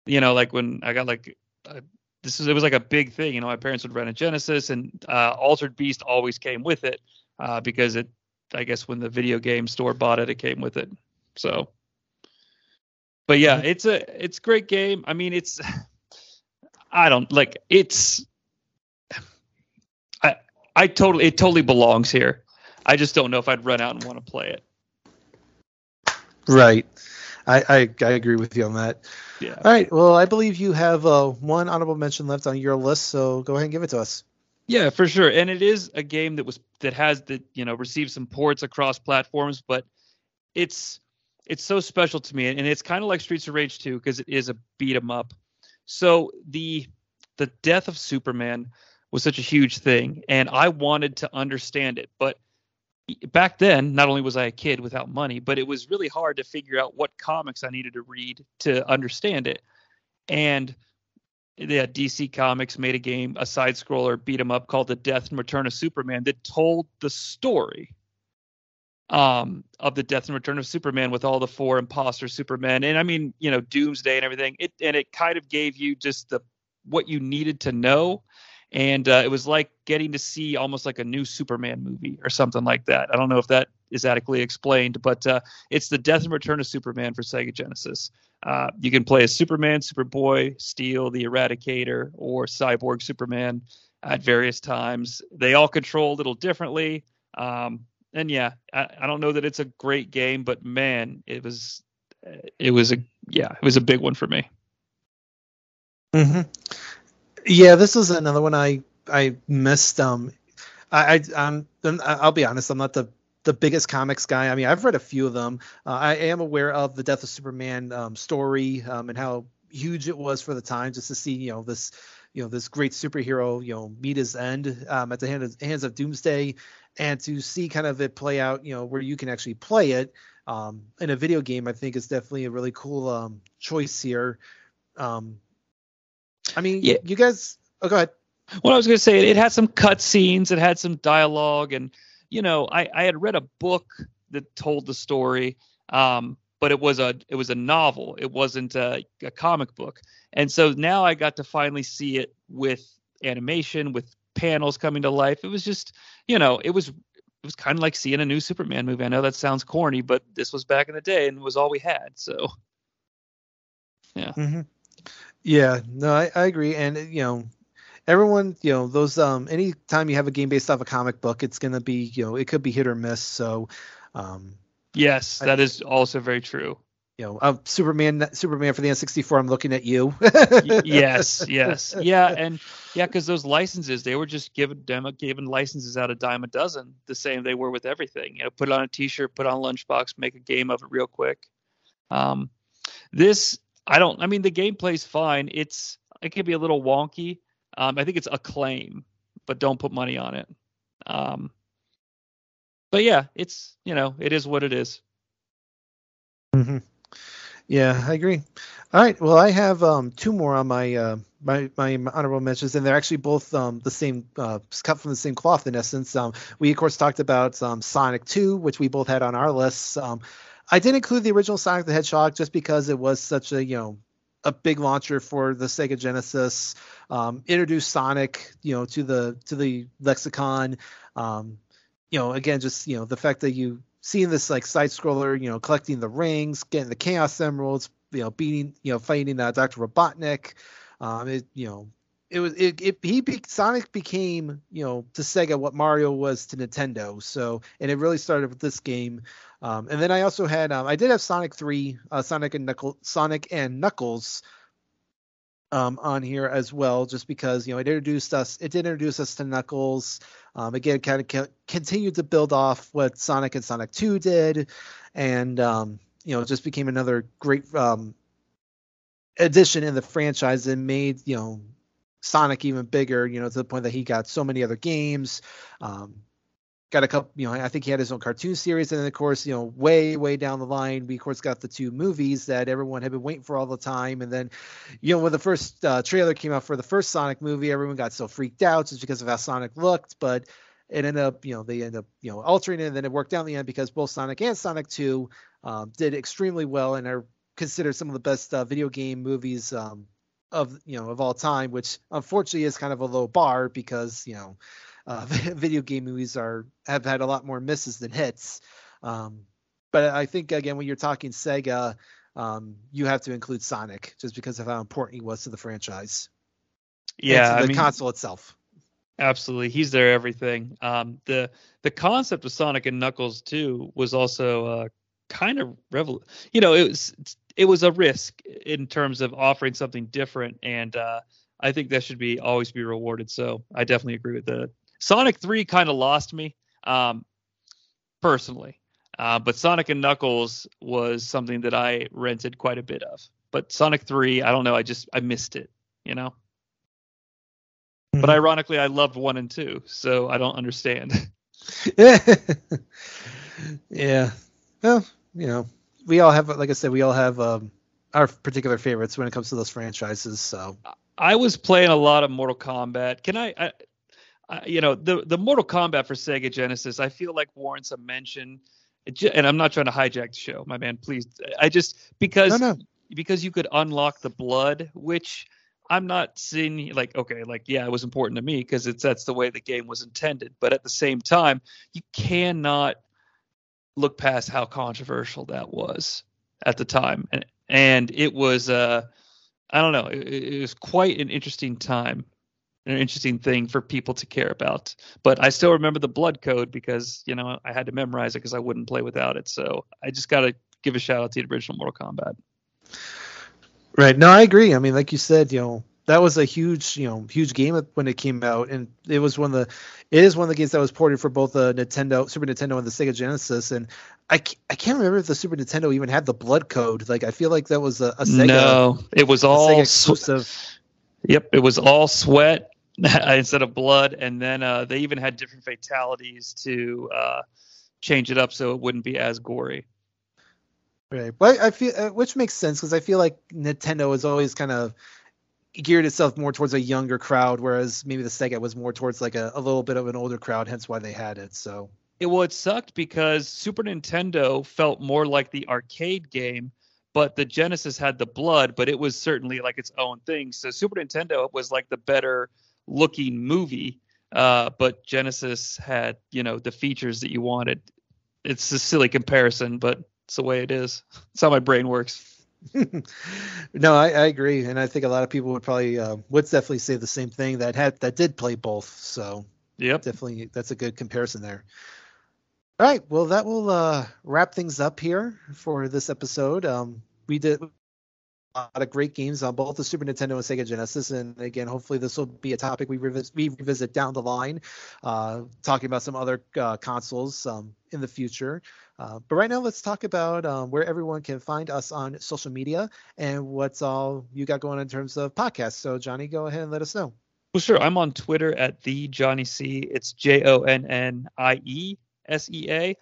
You know, like when I got like. Uh, this is it was like a big thing, you know. My parents would rent a Genesis, and uh, Altered Beast always came with it uh, because it I guess when the video game store bought it, it came with it. So, but yeah, mm-hmm. it's a it's a great game. I mean, it's I don't like it's I I totally it totally belongs here. I just don't know if I'd run out and want to play it. Right. I, I, I agree with you on that. Yeah. All right. Well, I believe you have uh, one honorable mention left on your list, so go ahead and give it to us. Yeah, for sure. And it is a game that was that has the you know received some ports across platforms, but it's it's so special to me, and it's kind of like Streets of Rage 2 because it is a beat 'em up. So the the death of Superman was such a huge thing, and I wanted to understand it, but back then, not only was I a kid without money, but it was really hard to figure out what comics I needed to read to understand it. And yeah, DC Comics made a game, a side scroller beat 'em up called The Death and Return of Superman that told the story um, of the death and return of Superman with all the four imposter Supermen. And I mean, you know, Doomsday and everything. It and it kind of gave you just the what you needed to know. And uh, it was like getting to see almost like a new Superman movie or something like that. I don't know if that is adequately explained, but uh, it's the death and return of Superman for Sega Genesis. Uh, you can play as Superman, Superboy, Steel, the Eradicator, or Cyborg Superman at various times. They all control a little differently. Um, and yeah, I, I, don't know that it's a great game, but man, it was it was a yeah, it was a big one for me. Mm hmm Yeah, this was another one I I missed. Um, I, I um, I'll be honest, I'm not the the biggest comics guy. I mean, I've read a few of them. Uh, I am aware of the Death of Superman um, story um, and how huge it was for the time, just to see you know this you know this great superhero you know meet his end um, at the hand of, hands of Doomsday, and to see kind of it play out you know where you can actually play it um, in a video game. I think is definitely a really cool um, choice here. Um, I mean, yeah. you guys. Oh, go ahead. Well, I was going to say it had some cut scenes, it had some dialogue, and you know, I, I had read a book that told the story. Um, but it was a it was a novel. It wasn't a, a comic book. And so now I got to finally see it with animation, with panels coming to life. It was just, you know, it was it was kind of like seeing a new Superman movie. I know that sounds corny, but this was back in the day and it was all we had. So, yeah. Mm-hmm. Yeah, no, I, I agree. And, you know, everyone, you know, those, um, anytime you have a game based off a comic book, it's going to be, you know, it could be hit or miss. So, um, yes, that I, is also very true you know, uh, Superman, Superman for the N64. I'm looking at you. yes, yes, yeah, and yeah, because those licenses, they were just given them given licenses out a dime a dozen, the same they were with everything. You know, put it on a T-shirt, put on lunchbox, make a game of it real quick. Um, this, I don't. I mean, the gameplay's fine. It's it can be a little wonky. Um, I think it's Acclaim, but don't put money on it. Um, but yeah, it's you know, it is what it is. Mm-hmm. Yeah, I agree. All right. Well, I have um, two more on my uh, my my honorable mentions, and they're actually both um, the same, uh, cut from the same cloth in essence. Um, we of course talked about um, Sonic 2, which we both had on our lists. I did include the original Sonic the Hedgehog just because it was such a you know a big launcher for the Sega Genesis. Um, introduced Sonic, you know, to the to the lexicon. Um, you know, again, just you know the fact that you seeing this like side scroller, you know, collecting the rings, getting the Chaos Emeralds, you know, beating, you know, fighting uh, Dr. Robotnik. Um, it, you know, it was it, it he be, Sonic became you know to Sega what Mario was to Nintendo. So and it really started with this game. Um, and then I also had um, I did have Sonic three, uh, Sonic and Knuckles, Sonic and Knuckles. Um, on here as well, just because you know it introduced us, it did introduce us to Knuckles. Um, again, kind of co- continued to build off what Sonic and Sonic 2 did, and um, you know, just became another great um, addition in the franchise and made you know Sonic even bigger. You know, to the point that he got so many other games. Um, got a couple, you know, I think he had his own cartoon series, and then of course, you know, way, way down the line, we of course got the two movies that everyone had been waiting for all the time, and then, you know, when the first uh, trailer came out for the first Sonic movie, everyone got so freaked out just because of how Sonic looked, but it ended up, you know, they ended up, you know, altering it, and then it worked out in the end because both Sonic and Sonic 2 um, did extremely well and are considered some of the best uh, video game movies um, of, you know, of all time, which unfortunately is kind of a low bar because, you know uh, video game movies are have had a lot more misses than hits. Um, but I think again, when you're talking Sega, um, you have to include Sonic just because of how important he was to the franchise. Yeah, the I mean, console itself. Absolutely, he's their everything. Um, the the concept of Sonic and Knuckles too was also uh, kind of revol. You know, it was it was a risk in terms of offering something different, and uh, I think that should be always be rewarded. So I definitely agree with that. Sonic 3 kind of lost me um, personally. Uh, but Sonic and Knuckles was something that I rented quite a bit of. But Sonic 3, I don't know, I just I missed it, you know. Mm-hmm. But ironically, I loved 1 and 2, so I don't understand. yeah. Well, you know, we all have like I said, we all have um, our particular favorites when it comes to those franchises, so I was playing a lot of Mortal Kombat. Can I, I you know, the the Mortal Kombat for Sega Genesis, I feel like warrants a mention. And I'm not trying to hijack the show, my man. Please, I just because no, no. because you could unlock the blood, which I'm not seeing like okay, like yeah, it was important to me because it's that's the way the game was intended. But at the same time, you cannot look past how controversial that was at the time, and and it was uh, I don't know, it, it was quite an interesting time an interesting thing for people to care about. But I still remember the blood code because you know I had to memorize it because I wouldn't play without it. So I just got to give a shout out to the original Mortal Kombat. Right. No, I agree. I mean, like you said, you know, that was a huge, you know, huge game when it came out, and it was one of the, it is one of the games that was ported for both the Nintendo, Super Nintendo, and the Sega Genesis. And I, I can't remember if the Super Nintendo even had the blood code. Like, I feel like that was a, a Sega. No, it was all exclusive. Yep, it was all sweat instead of blood, and then uh, they even had different fatalities to uh, change it up so it wouldn't be as gory. Right, but I feel uh, which makes sense because I feel like Nintendo has always kind of geared itself more towards a younger crowd, whereas maybe the Sega was more towards like a, a little bit of an older crowd, hence why they had it. So It well, it sucked because Super Nintendo felt more like the arcade game, but the Genesis had the blood, but it was certainly like its own thing. So Super Nintendo was like the better looking movie, uh, but Genesis had you know the features that you wanted. It's a silly comparison, but it's the way it is. It's how my brain works. no, I, I, agree, and I think a lot of people would probably uh, would definitely say the same thing that had that did play both. So, yep, definitely that's a good comparison there. All right, well that will uh, wrap things up here for this episode. Um, we did a lot of great games on both the Super Nintendo and Sega Genesis, and again, hopefully this will be a topic we revisit, we revisit down the line, uh, talking about some other uh, consoles um, in the future. Uh, but right now, let's talk about um, where everyone can find us on social media and what's all you got going on in terms of podcasts. So, Johnnie, go ahead and let us know. Well, sure. I'm on Twitter at the Johnnie Sea. It's J O N N I E S E A.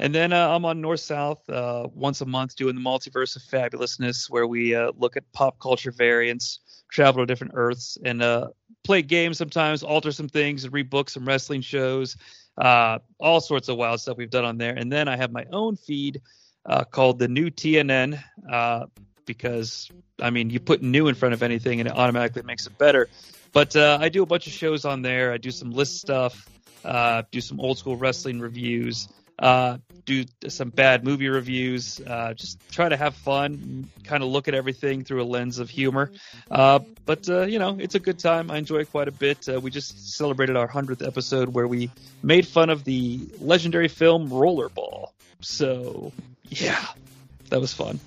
And then uh, I'm on North South uh, once a month doing the Multiverse of Fabulousness, where we uh, look at pop culture variants, travel to different Earths, and uh, play games sometimes, alter some things, and rebook some wrestling shows, uh, all sorts of wild stuff we've done on there. And then I have my own feed uh, called the New TNN uh, because I mean you put new in front of anything and it automatically makes it better. But uh, I do a bunch of shows on there. I do some list stuff, uh, do some old school wrestling reviews uh, do some bad movie reviews, uh, just try to have fun, kind of look at everything through a lens of humor. Uh, but, uh, you know, it's a good time. I enjoy it quite a bit. Uh, we just celebrated our 100th episode where we made fun of the legendary film Rollerball. So, yeah, that was fun.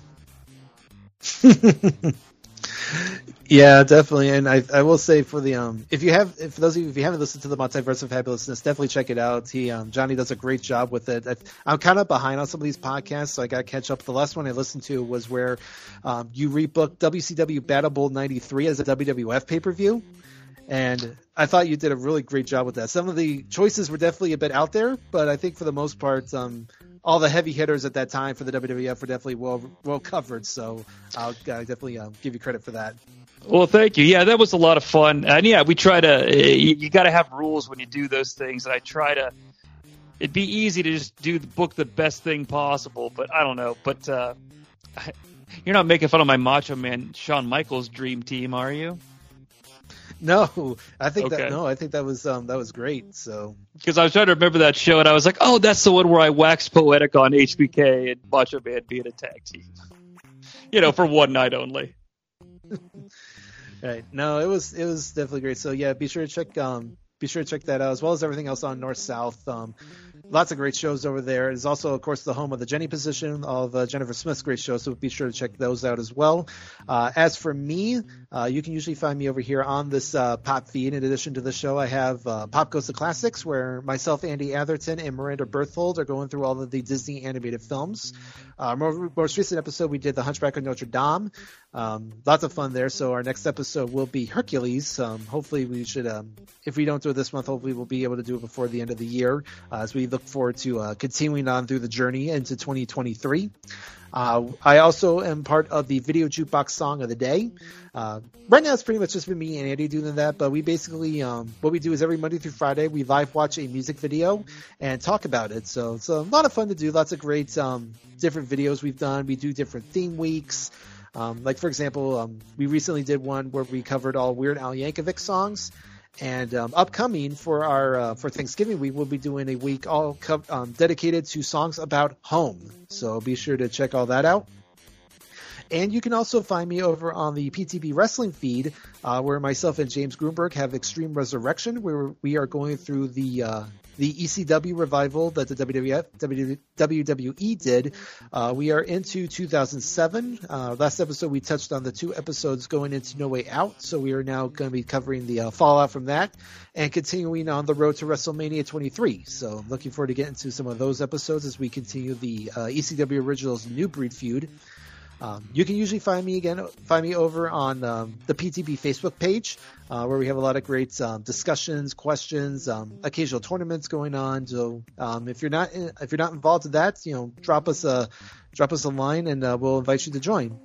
Yeah, definitely. And I I will say for the um if you have if those of you if you haven't listened to the multiverse of fabulousness, definitely check it out. He um Johnnie does a great job with it. I, am kind of behind on some of these podcasts, so I got to catch up. The last one I listened to was where um, you rebooked WCW Battle Bowl '93 as a WWF pay per view. And I thought you did a really great job with that. Some of the choices were definitely a bit out there, but I think for the most part, um, all the heavy hitters at that time for the WWF were definitely well well covered. So I'll definitely uh, give you credit for that. Well, thank you. Yeah, that was a lot of fun. And yeah, we try to. You, you got to have rules when you do those things. And I try to. It'd be easy to just do the book the best thing possible, but I don't know. But uh, you're not making fun of my Macho Man Shawn Michaels dream team, are you? No, I think okay. that no, I think that was um that was great. So because I was trying to remember that show and I was like, oh, that's the one where I waxed poetic on HBK and Macho Man being a tag team, you know, for one night only. right. No, it was it was definitely great. So yeah, be sure to check um be sure to check that out as well as everything else on North South. Um, lots of great shows over there. It's also, of course, the home of the Jenny position of uh, Jennifer Smith's great show, so be sure to check those out as well. Uh, as for me, uh, you can usually find me over here on this uh, pop feed. In addition to the show, I have uh, Pop Goes the Classics, where myself, Andy Atherton, and Miranda Berthold are going through all of the Disney animated films. Uh, more, most recent episode, we did The Hunchback of Notre Dame. Um, lots of fun there. So our next episode will be Hercules. Um, hopefully, we should, um, if we don't do it this month, hopefully we'll be able to do it before the end of the year as we look forward to uh, continuing on through the journey into 2023. Uh, I also am part of the video jukebox song of the day. Uh, right now, it's pretty much just been me and Andy doing that, but we basically, um, what we do is every Monday through Friday, we live watch a music video and talk about it. So it's a lot of fun to do. Lots of great, um, different videos we've done. We do different theme weeks. Um, like for example, um, we recently did one where we covered all Weird Al Yankovic songs. And um, upcoming for our uh, for Thanksgiving, we will be doing a week all co- um, dedicated to songs about home. So be sure to check all that out. And you can also find me over on the PTB Wrestling feed, uh, where myself and James Grunberg have Extreme Resurrection, where we are going through the uh, the ECW revival that the WWF, WWE did. Uh, we are into 2007. Uh, last episode we touched on the two episodes going into No Way Out, so we are now going to be covering the uh, fallout from that and continuing on the road to WrestleMania 23. So looking forward to getting to some of those episodes as we continue the uh, ECW Originals New Breed feud. Um, you can usually find me again, find me over on um, the PTB Facebook page, uh, where we have a lot of great um, discussions, questions, um, occasional tournaments going on. So um, if you're not if you're not involved in that, you know, drop us a drop us a line, and uh, we'll invite you to join.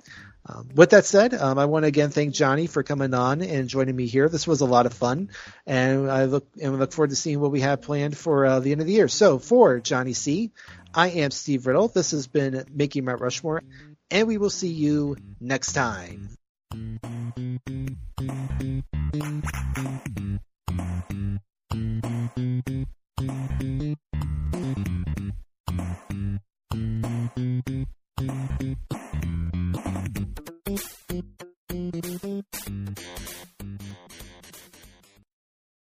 Um, with that said, I want to again thank Johnnie for coming on and joining me here. This was a lot of fun, and I look and look forward to seeing what we have planned for uh, the end of the year. So for Johnnie Sea, I am Steve Riddle. This has been Making Mount Rushmore, and we will see you next time.